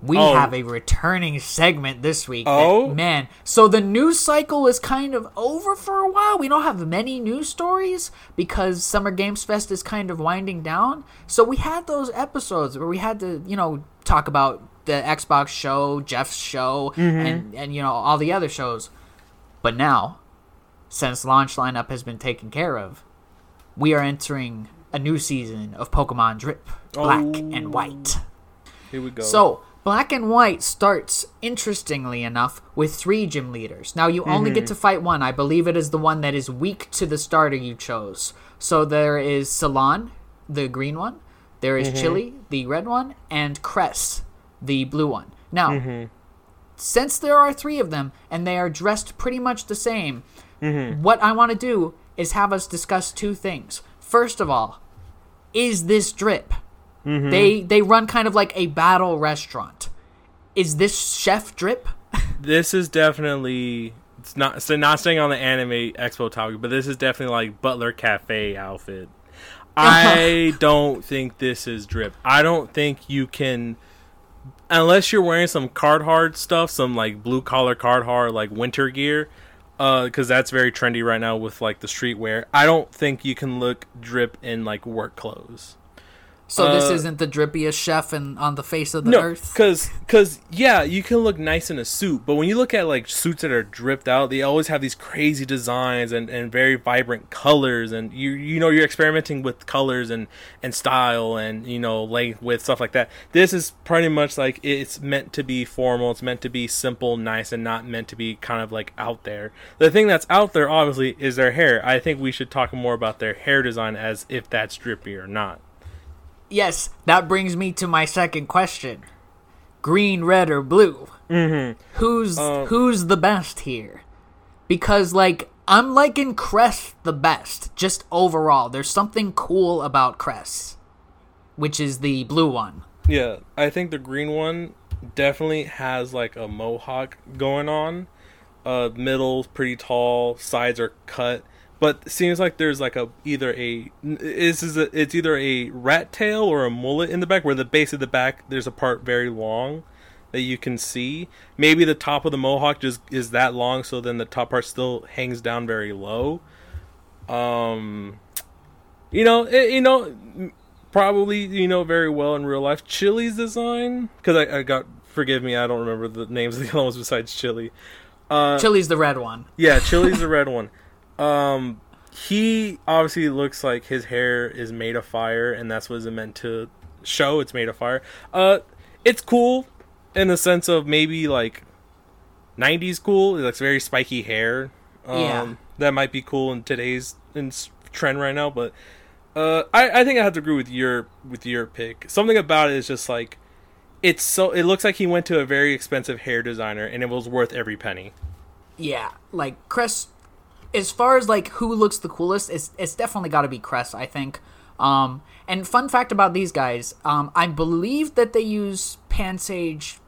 We Oh. have a returning segment this week. that- Oh? man. So the news cycle is kind of over for a while. We don't have many news stories because Summer Games Fest is kind of winding down. So we had those episodes where we had to, you know, talk about the Xbox show, Geoff's show, Mm-hmm. and and you know all the other shows. But now, since launch lineup has been taken care of, we are entering a new season of Pokemon Drip, Black Oh. and White. Here we go. So, Black and White starts, interestingly enough, with three gym leaders. Now, you only get mm-hmm. to fight one. I believe it is the one that is weak to the starter you chose. So, there is Cilan, the green one, there is mm-hmm. Chili, the red one, and Cress, the blue one. Now, mm-hmm. since there are three of them and they are dressed pretty much the same, what I want to do is have us discuss two things. First of all, is this drip? Mm-hmm. They they run kind of like a battle restaurant. Is this chef drip? *laughs* this is definitely it's not so not staying on the anime expo topic, but this is definitely like Butler Cafe outfit. *laughs* I don't think this is drip. I don't think you can unless you're wearing some card hard stuff, some like blue collar card hard like winter gear, uh, because that's very trendy right now with like the streetwear. I don't think you can look drip in like work clothes. So this Uh, isn't the drippiest chef in, on the face of the no, earth. because because yeah, you can look nice in a suit, but when you look at like suits that are dripped out, they always have these crazy designs and, and very vibrant colors, and you you know you're experimenting with colors and and style and you know length with stuff like that. This is pretty much like it's meant to be formal, it's meant to be simple, nice, and not meant to be kind of like out there. The thing that's out there, obviously, is their hair. I think we should talk more about their hair design as if that's drippy or not. Yes, that brings me to my second question: green, red, or blue? Mm-hmm. Who's Uh, who's the best here? Because like I'm liking Crest the best, just overall. There's something cool about Crest, which is the blue one. Yeah, I think the green one definitely has like a mohawk going on. Uh, middle's pretty tall, sides are cut, but it seems like there's like a either a this is it's either a rat tail or a mullet in the back. Where the base of the back there's a part very long that you can see. Maybe the top of the mohawk just is that long, so then the top part still hangs down very low. Um, you know, it, you know, probably you know very well in real life. Chili's design, because I, I got forgive me, I don't remember the names of the other *laughs* ones besides Chili. Uh, Chili's the red one. yeah, Chili's the red one. *laughs* Um, he obviously looks like his hair is made of fire, and that's what it's meant to show. It's made of fire. Uh, it's cool in the sense of maybe like '90s cool. It looks very spiky hair. Um, Yeah. that might be cool in today's in trend right now, but uh, I, I think I have to agree with your with your pick. Something about it is just like it's so. It looks like he went to a very expensive hair designer, and it was worth every penny. Yeah, like Crest. As far as like who looks the coolest, it's it's definitely got to be Crest. I think. Um, and fun fact about these guys, um, I believe that they use Pansage,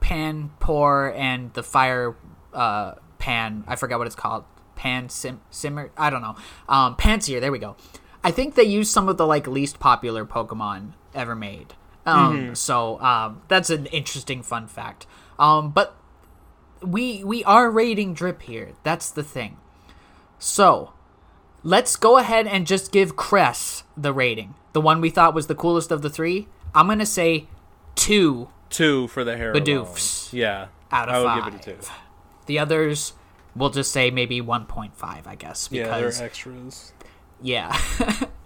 Panpour, and the Fire uh, Pan. I forgot what it's called. Pan Sim Simmer. I don't know. Um, Pansear. There we go. I think they use some of the like least popular Pokemon ever made. Um, So um, that's an interesting fun fact. Um, but we we are rating drip here. That's the thing. So let's go ahead and just give Cress the rating. The one we thought was the coolest of the three. I'm gonna say two Two for the hair. Bidoofs. alone. Yeah. out of I would five. give it a two. The others, we'll just say maybe 1.5, I guess. Yeah, Because they're extras. yeah. *laughs*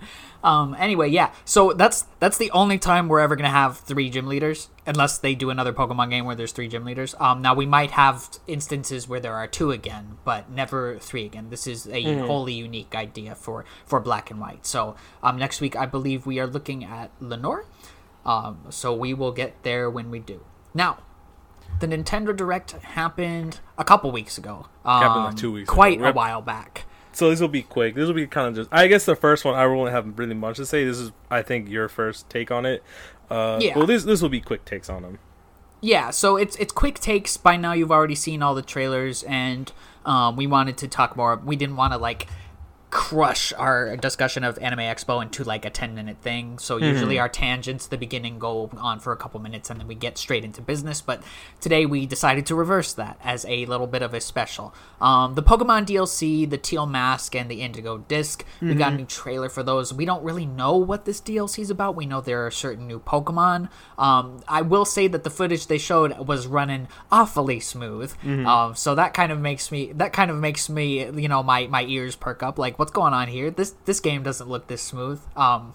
um. Anyway, yeah. So that's that's the only time we're ever gonna have three gym leaders, unless they do another Pokemon game where there's three gym leaders. Um. Now we might have instances where there are two again, but never three again. This is a wholly unique idea for for Black and White. So um, next week I believe we are looking at Lenora. Um. So we will get there when we do. Now. The Nintendo Direct happened a couple weeks ago. Um, Happened like two weeks ago. Quite a while back. So this will be quick. This will be kind of just. I guess the first one I won't have really much to say. This is, I think, your first take on it. Uh, Yeah. Well, this this will be quick takes on them. Yeah, so it's it's quick takes. By now, you've already seen all the trailers, and um, we wanted to talk more. We didn't want to like crush our discussion of Anime Expo into like a ten minute thing. So usually our tangents, the beginning, go on for a couple minutes, and then we get straight into business. But today we decided to reverse that as a little bit of a special. Um, the Pokemon DLC, the Teal Mask, and the Indigo Disc. We got a new trailer for those. We don't really know what this DLC is about. We know there are certain new Pokemon. Um, I will say that the footage they showed was running awfully smooth. Um, so that kind of makes me that kind of makes me you know my my ears perk up. Like what's going on here? This this game doesn't look this smooth. Um,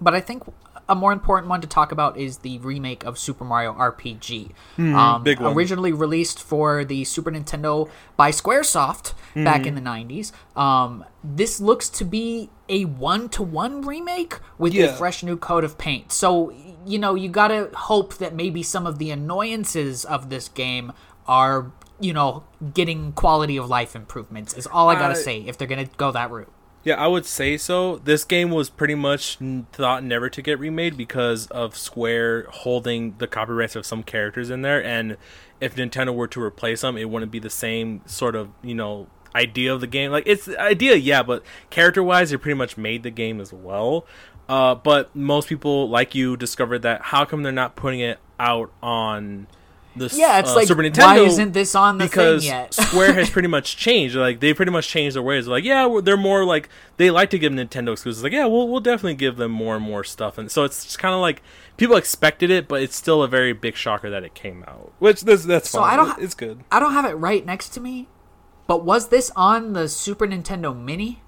but I think a more important one to talk about is the remake of Super Mario RPG. um, big one. Originally released for the Super Nintendo by SquareSoft back in the 90s. Um, this looks to be a one to one remake with a fresh new coat of paint. So, you know, you gotta hope that maybe some of the annoyances of this game are, you know, getting quality of life improvements, is all I gotta I- say if they're gonna go that route. Yeah, I would say so. This game was pretty much thought never to get remade because of Square holding the copyrights of some characters in there, and if Nintendo were to replace them, it wouldn't be the same sort of you know idea of the game. Like it's the idea, yeah, but character wise, they pretty much made the game as well. Uh, but most people, like you, discovered that how come they're not putting it out on the Yeah, it's uh, like, Super Nintendo? why isn't this on the because thing yet? *laughs* Square has pretty much changed. Like they pretty much changed their ways. Like yeah, they're more like they like to give Nintendo exclusives. Like yeah, we'll we'll definitely give them more and more stuff. And so it's just kind of like people expected it, but it's still a very big shocker that it came out. Which that's that's So fine. I don't it's good. I don't have it right next to me, but was this on the Super Nintendo Mini?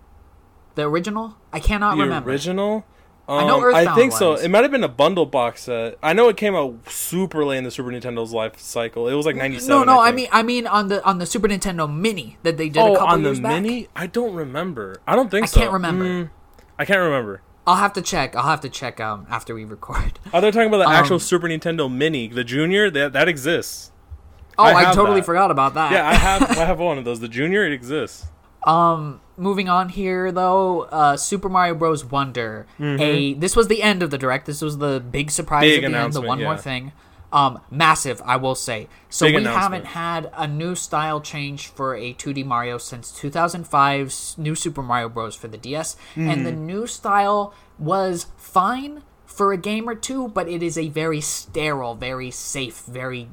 The original? I cannot The remember. original. I know Um, Earthbound think so. It might have been a bundle box set. I know it came out super late in the Super Nintendo's life cycle. It was like ninety seven. No, no, I, mean I mean on the on the Super Nintendo Mini that they did a oh, on the back. mini. I don't remember. I don't think I so. can't remember. Mm, I can't remember. I'll have to check. I'll have to check um after we record. *laughs* Are they're talking about the actual Um, Super Nintendo Mini, the Junior. That that exists. Oh, I I, totally that. forgot about that. Yeah, I have I *laughs* have one of those. The Junior, it exists. Um, moving on here though, uh, Super Mario Bros. Wonder. A this was the end of the direct. This was the big surprise Mm-hmm. Big at the end. The one more thing. Um, massive, I will say. So Big we haven't had a new style change for a 2D Mario since 2005's New Super Mario Bros. for the DS, and Mm-hmm. the new style was fine for a game or two, but it is a very sterile, very safe, very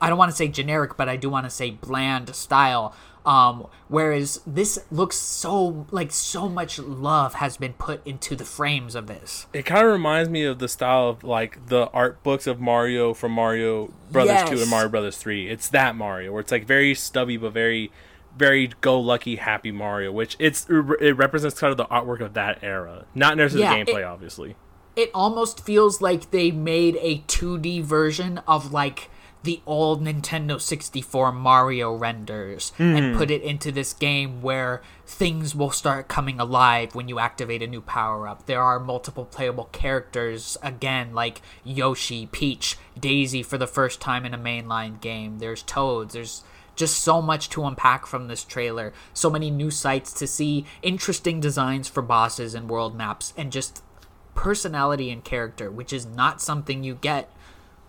I don't want to say generic, but I do want to say bland style. Um, whereas this looks so like so much love has been put into the frames of this. It kind of reminds me of the style of like the art books of Mario from Mario Brothers Two and Mario Brothers Three. It's that Mario where it's like very stubby but very, very go lucky happy Mario. Which it's it represents kind of the artwork of that era, not necessarily Yeah, the gameplay, it- obviously. It almost feels like they made a 2D version of like the old Nintendo 64 Mario renders and hmm. put it into this game where things will start coming alive when you activate a new power up. There are multiple playable characters again like Yoshi, Peach, Daisy for the first time in a mainline game. There's Toads, there's just so much to unpack from this trailer. So many new sights to see, interesting designs for bosses and world maps, and just personality and character, which is not something you get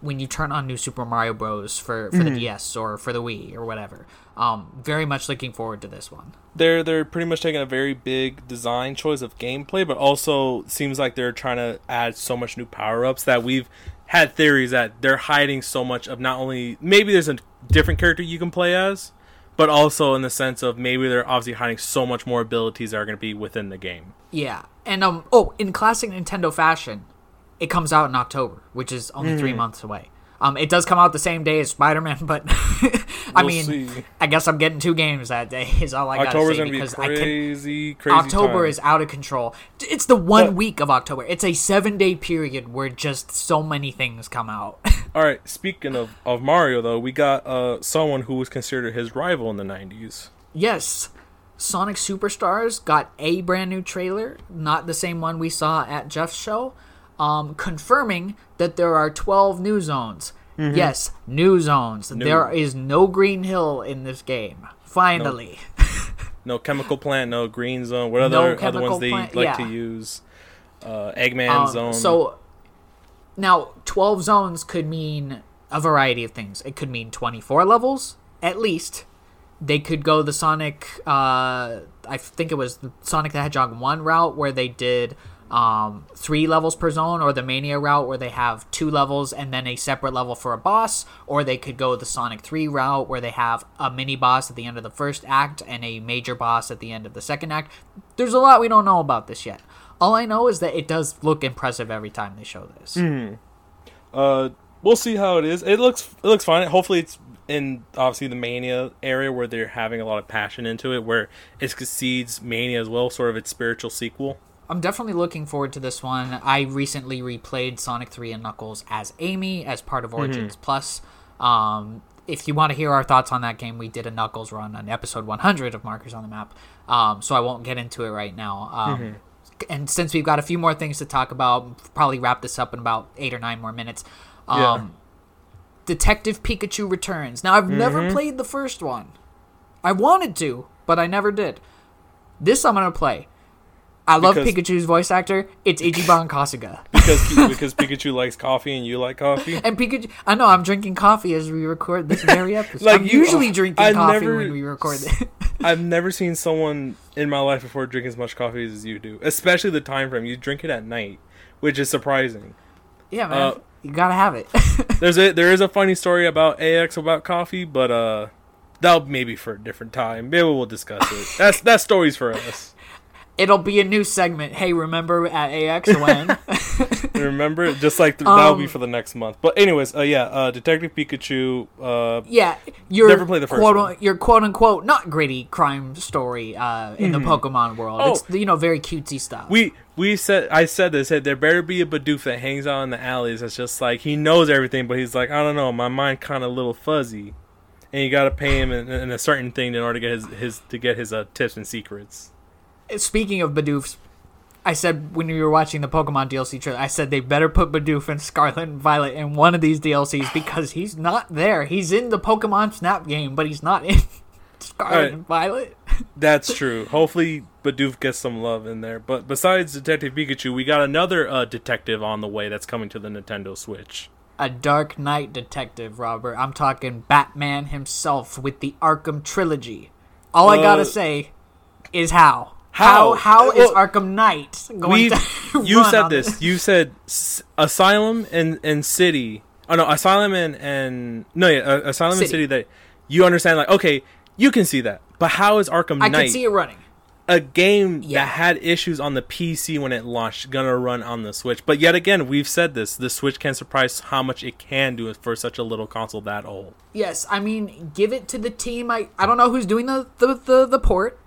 when you turn on New Super Mario Bros. for, for the DS or for the Wii or whatever. Um, very much looking forward to this one. they're they're pretty much taking a very big design choice of gameplay, but also seems like they're trying to add so much new power ups that we've had theories that they're hiding so much of not only maybe there's a different character you can play as, but also in the sense of maybe they're obviously hiding so much more abilities that are going to be within the game. Yeah, and um, oh, in classic Nintendo fashion, it comes out in October, which is only three months away. Um, it does come out the same day as Spider Man, but *laughs* I We'll mean, see. I guess I'm getting two games that day. Is all I October's gotta say to be because I can. crazy, crazy. October time. is out of control. It's the one But- week of October. It's a seven day period where just so many things come out. *laughs* All right. Speaking of, of Mario, though, we got uh someone who was considered his rival in the '90s. yes, Sonic Superstars got a brand new trailer, not the same one we saw at Geoff's show, um, confirming that there are 12 new zones. Mm-hmm. Yes, new zones. There is no Green Hill in this game. Finally. *laughs* No chemical plant, no green zone. What No other other chemical ones they plant, like to use? Uh, Eggman Um, zone. So now 12 zones could mean a variety of things. It could mean 24 levels at least. They could go the Sonic uh I think it was the Sonic the Hedgehog 1 route where they did um, three levels per zone, or the Mania route where they have two levels and then a separate level for a boss, or they could go the Sonic 3 route where they have a mini boss at the end of the first act and a major boss at the end of the second act. There's a lot we don't know about this yet. All I know is that it does look impressive every time they show this. uh, we'll see how it is. It looks it looks fine. Hopefully, it's in obviously the Mania area where they're having a lot of passion into it, where it succeeds Mania as well, sort of its spiritual sequel. I'm definitely looking forward to this one. I recently replayed Sonic 3 and Knuckles as Amy as part of Origins Plus. Um, if you want to hear our thoughts on that game, we did a Knuckles run on episode 100 of Markers on the Map. Um, so I won't get into it right now. Um, And since we've got a few more things to talk about, probably wrap this up in about eight or nine more minutes. Um, Yeah. Detective Pikachu returns. Now I've never played the first one. I wanted to, but I never did. This I'm gonna play. I love Because- Pikachu's voice actor. It's Ichiban *laughs* Kasuga. Because *laughs* because Pikachu likes coffee and you like coffee. And Pikachu, I know I'm drinking coffee as we record this very *laughs* episode. Like I'm you- usually drinking I coffee never- when we record it. I've never seen someone in my life before drink as much coffee as you do, especially the time frame. You drink it at night, which is surprising. yeah, man, Uh, you gotta have it. There's a there is a funny story about AX about coffee, but uh, that'll maybe for a different time. Maybe we'll discuss it. That's that story's for us. It'll be a new segment. Hey, remember at AX when? *laughs* *laughs* Remember, just like th- that'll be Um, for the next month. But anyways, uh, yeah, uh, Detective Pikachu. Uh, yeah, your Never played the first quote, one. Your quote unquote not gritty crime story uh, in the Pokemon world. Oh. It's you know very cutesy stuff. we we said I said this. Said there better be a Bidoof that hangs out in the alleys. That's just like he knows everything, but he's like I don't know. My mind kind of a little fuzzy, and you got to pay him in, in a certain thing in order to get his, his to get his uh, tips and secrets. Speaking of Bidoofs, I said when we were watching the Pokemon DLC trailer, I said they better put Bidoof and Scarlet and Violet in one of these DLCs because he's not there. He's in the Pokemon Snap game, but he's not in *laughs* Scarlet Alright. and Violet. *laughs* That's true. Hopefully, Bidoof gets some love in there. But besides Detective Pikachu, we got another uh, detective on the way that's coming to the Nintendo Switch. A Dark Knight detective, Robert. I'm talking Batman himself with the Arkham trilogy. All I gotta Uh, say is how. How? How, how is Well, Arkham Knight going to *laughs* you said on this. You said s- Asylum and and City. Oh no, Asylum and and no, yeah, uh, Asylum and City. City. That you understand, like okay, you can see that. But how is Arkham I Knight, can see it running. a game Yeah. that had issues on the PC when it launched, gonna run on the Switch? But yet again, we've said this: the Switch can surprise how much it can do for such a little console that old. Yes, I mean, give it to the team. I, I don't know who's doing the, the, the, the port,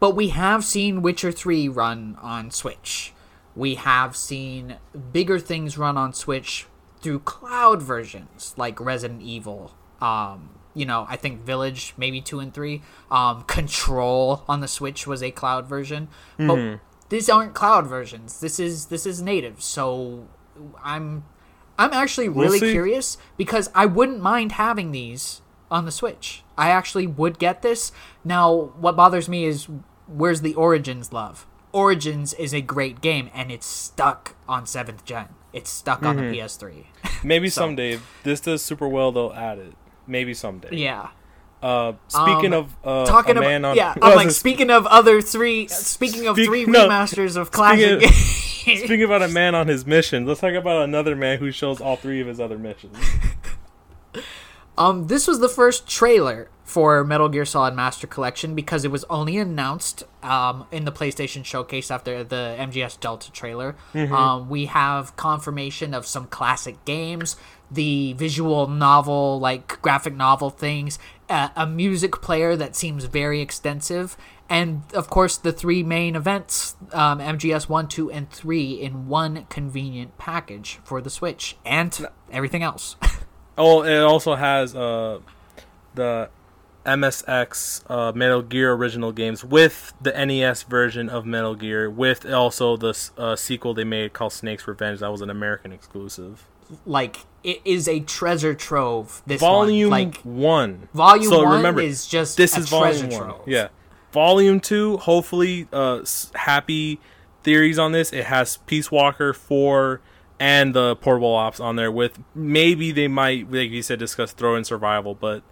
but we have seen Witcher 3 run on Switch. We have seen bigger things run on Switch through cloud versions like Resident Evil. Um, you know, I think Village, maybe 2 and 3. Um, Control on the Switch was a cloud version. But these aren't cloud versions. This is this is native. So I'm I'm actually We'll really curious because I wouldn't mind having these on the Switch. I actually would get this. Now, what bothers me is where's the Origins love? Origins is a great game and it's stuck on 7th gen. It's stuck on Mm-hmm. the PS3. *laughs* Maybe So- someday, this does super well, they'll add it. Maybe someday. yeah. Uh, speaking Um, of uh, Talking a about on, yeah, *laughs* I'm like *laughs* speaking of other three speaking of three no, remasters of classic speaking Speaking about a man on his mission, let's talk about another man who shows all three of his other missions. Um, this was the first trailer for Metal Gear Solid Master Collection because it was only announced um, in the PlayStation Showcase after the MGS Delta trailer. Um, we have confirmation of some classic games, the visual novel, like graphic novel things, uh, a music player that seems very extensive, and of course the three main events um, MGS 1, 2, and 3 in one convenient package for the Switch and everything else. *laughs* Oh, it also has uh, the MSX uh, Metal Gear original games with the NES version of Metal Gear, with also the uh, sequel they made called Snake's Revenge. That was an American exclusive. like it is a treasure trove. This Volume one. like one. volume So one remember, is just this a is treasure volume one. trove. Yeah. Volume two, hopefully, uh, happy theories on this. It has Peace Walker four and the portable ops on there. With maybe they might, like you said, discuss throw in survival, but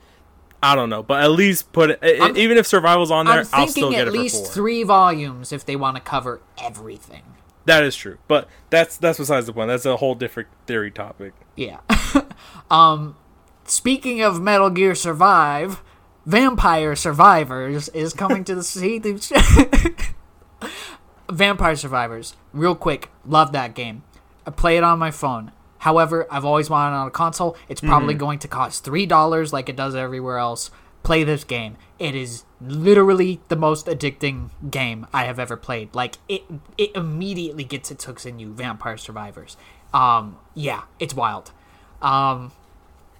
I don't know. But at least put it. even if survival's on there, I'm I'll still thinking get at it least three volumes if they want to cover everything. That is true, but that's that's besides the point. That's a whole different theory topic. Yeah. *laughs* um, speaking of Metal Gear Survive, Vampire Survivors is coming to the *laughs* sea. *laughs* Vampire Survivors, real quick, love that game. I play it on my phone. However, I've always wanted it on a console. It's probably going to cost three dollars, like it does everywhere else. Play this game. It is literally the most addicting game I have ever played. Like it, it immediately gets its hooks in you. Vampire Survivors. Um, yeah, it's wild. Um,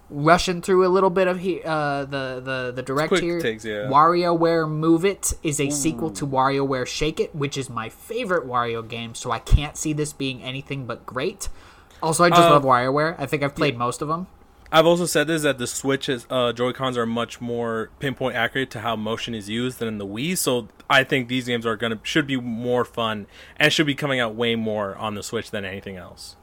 rushing through a little bit of he, uh, the the the direct quick here. takes, yeah. WarioWare Move It is a sequel to WarioWare Shake It, which is my favorite Wario game. So I can't see this being anything but great. Also, I just Uh, love WarioWare. I think I've played most of them. I've also said this that the Switch's uh, Joy Cons are much more pinpoint accurate to how motion is used than in the Wii. So I think these games are gonna should be more fun and should be coming out way more on the Switch than anything else.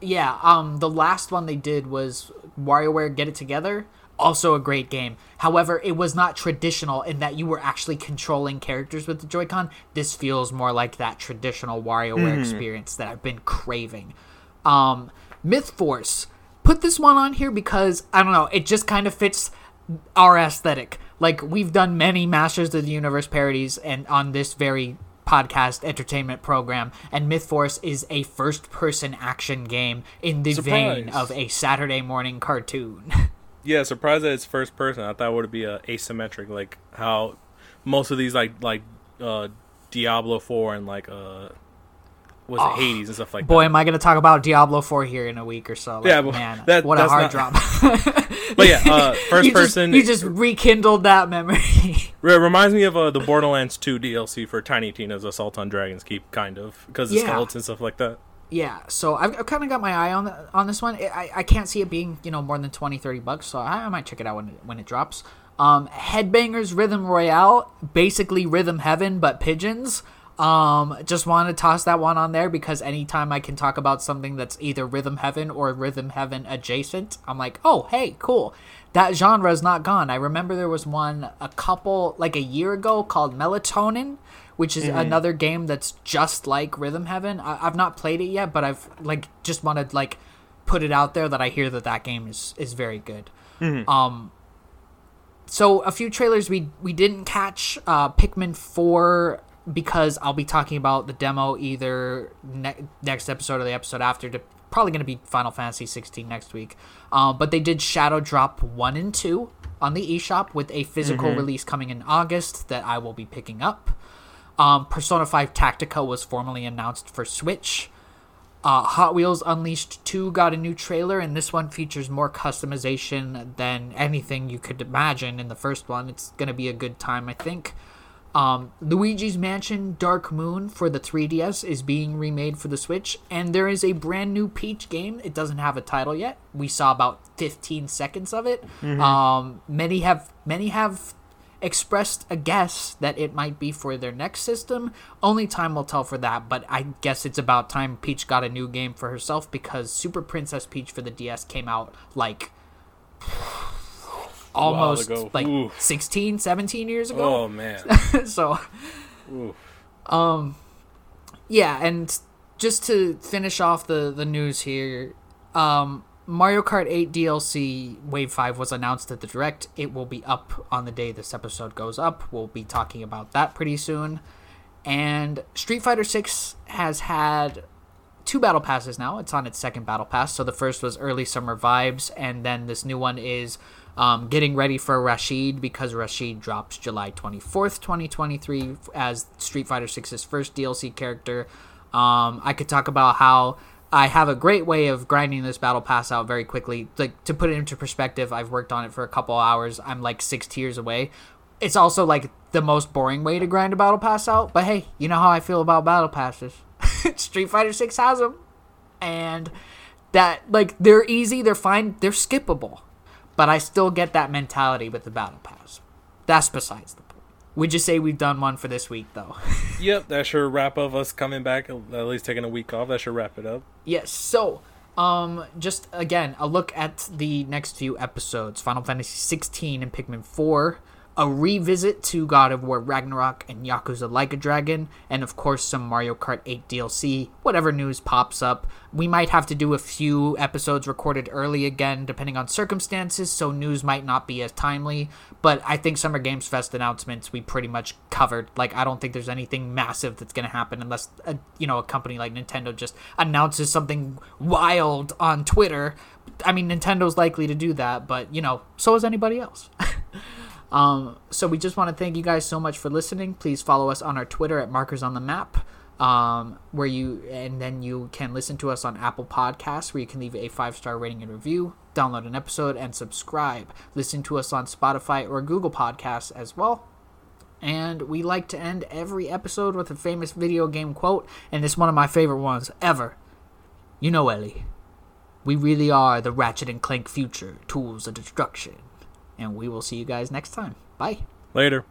Yeah, um, the last one they did was WarioWare Get It Together. Also a great game. However, it was not traditional in that you were actually controlling characters with the Joy-Con. This feels more like that traditional WarioWare experience that I've been craving. Um, Myth Force. Put this one on here because I don't know, it just kind of fits our aesthetic. Like we've done many Masters of the Universe parodies and on this very podcast entertainment program and Myth Force is a first person action game in the vein of a Saturday morning cartoon. *laughs* Yeah, surprised that it's first person. I thought it would be a asymmetric, like how most of these like like uh, Diablo Four and like uh, was it Hades and stuff like that? Boy, am I going to talk about Diablo 4 here in a week or so. Like, Yeah, but man, that- what a hard not- drop. *laughs* But yeah, uh, first you person. Just, you just rekindled that memory. *laughs* It reminds me of uh, the Borderlands 2 DLC for Tiny Tina's Assault on Dragon's Keep, kind of, because the Yeah. skeletons and stuff like that. Yeah, so I've, I've kind of got my eye on the, on this one. I, I can't see it being you know more than 20, 30 bucks, so I, I might check it out when it, when it drops. Um, Headbangers Rhythm Royale, basically Rhythm Heaven but pigeons. Um, just want to toss that one on there because anytime I can talk about something that's either Rhythm Heaven or Rhythm Heaven adjacent, I'm like, oh hey, cool. That genre is not gone. I remember there was one a couple like a year ago called Melatonin which is another game that's just like Rhythm Heaven. I, I've not played it yet, but I've like just wanted like put it out there that I hear that that game is is very good. Um, so a few trailers we we didn't catch uh, Pikmin four because I'll be talking about the demo either ne- next episode or the episode after. To, probably going to be Final Fantasy 16 next week. Um, but they did Shadow Drop one and two on the eShop with a physical release coming in August that I will be picking up. Um, Persona 5 Tactica was formally announced for Switch. Uh, Hot Wheels Unleashed 2 got a new trailer, and this one features more customization than anything you could imagine in the first one. It's going to be a good time, I think. Um, Luigi's Mansion Dark Moon for the 3DS is being remade for the Switch, and there is a brand new Peach game. It doesn't have a title yet. We saw about 15 seconds of it. Um, many have many have expressed a guess that it might be for their next system. Only time will tell for that, but I guess it's about time Peach got a new game for herself because Super Princess Peach for the DS came out like almost like Ooh. 16, 17 years ago. Oh man, *laughs* so Ooh. um yeah, and just to finish off the the news here, um, Mario Kart 8 DLC Wave 5 was announced at the Direct. It will be up on the day this episode goes up. We'll be talking about that pretty soon. And Street Fighter 6 has had two battle passes now. It's on its second battle pass. So the first was early summer vibes, and then this new one is um, getting ready for Rashid because Rashid drops July 24th, 2023, as Street Fighter 6's first DLC character. Um, I could talk about how I have a great way of grinding this battle pass out very quickly. Like to put it into perspective, I've worked on it for a couple hours. I'm like six tiers away. It's also like the most boring way to grind a battle pass out. But hey, you know how I feel about battle passes. *laughs* Street Fighter 6 has them. And that like they're easy, they're fine, they're skippable. But I still get that mentality with the battle pass. That's besides the point. We just say we've done one for this week though. *laughs* yep, that sure wrap up us coming back at least taking a week off. That should wrap it up. Yes. So, um, just again, a look at the next few episodes: Final Fantasy 16 and Pikmin 4, a revisit to God of War Ragnarok and Yakuza Like a Dragon, and of course some Mario Kart 8 DLC, whatever news pops up. We might have to do a few episodes recorded early again, depending on circumstances, so news might not be as timely. But I think Summer Games Fest announcements we pretty much covered. Like, I don't think there's anything massive that's going to happen unless, a, you know, a company like Nintendo just announces something wild on Twitter. I mean, Nintendo's likely to do that, but, you know, so is anybody else. *laughs* Um, so we just want to thank you guys so much for listening. Please follow us on our Twitter at Markers on the Map, um, where you and then you can listen to us on Apple Podcasts, where you can leave a five star rating and review, download an episode, and subscribe. Listen to us on Spotify or Google Podcasts as well. And we like to end every episode with a famous video game quote, and it's one of my favorite ones ever. You know, Ellie, we really are the Ratchet and Clank future, tools of destruction and we will see you guys next time. Bye. Later.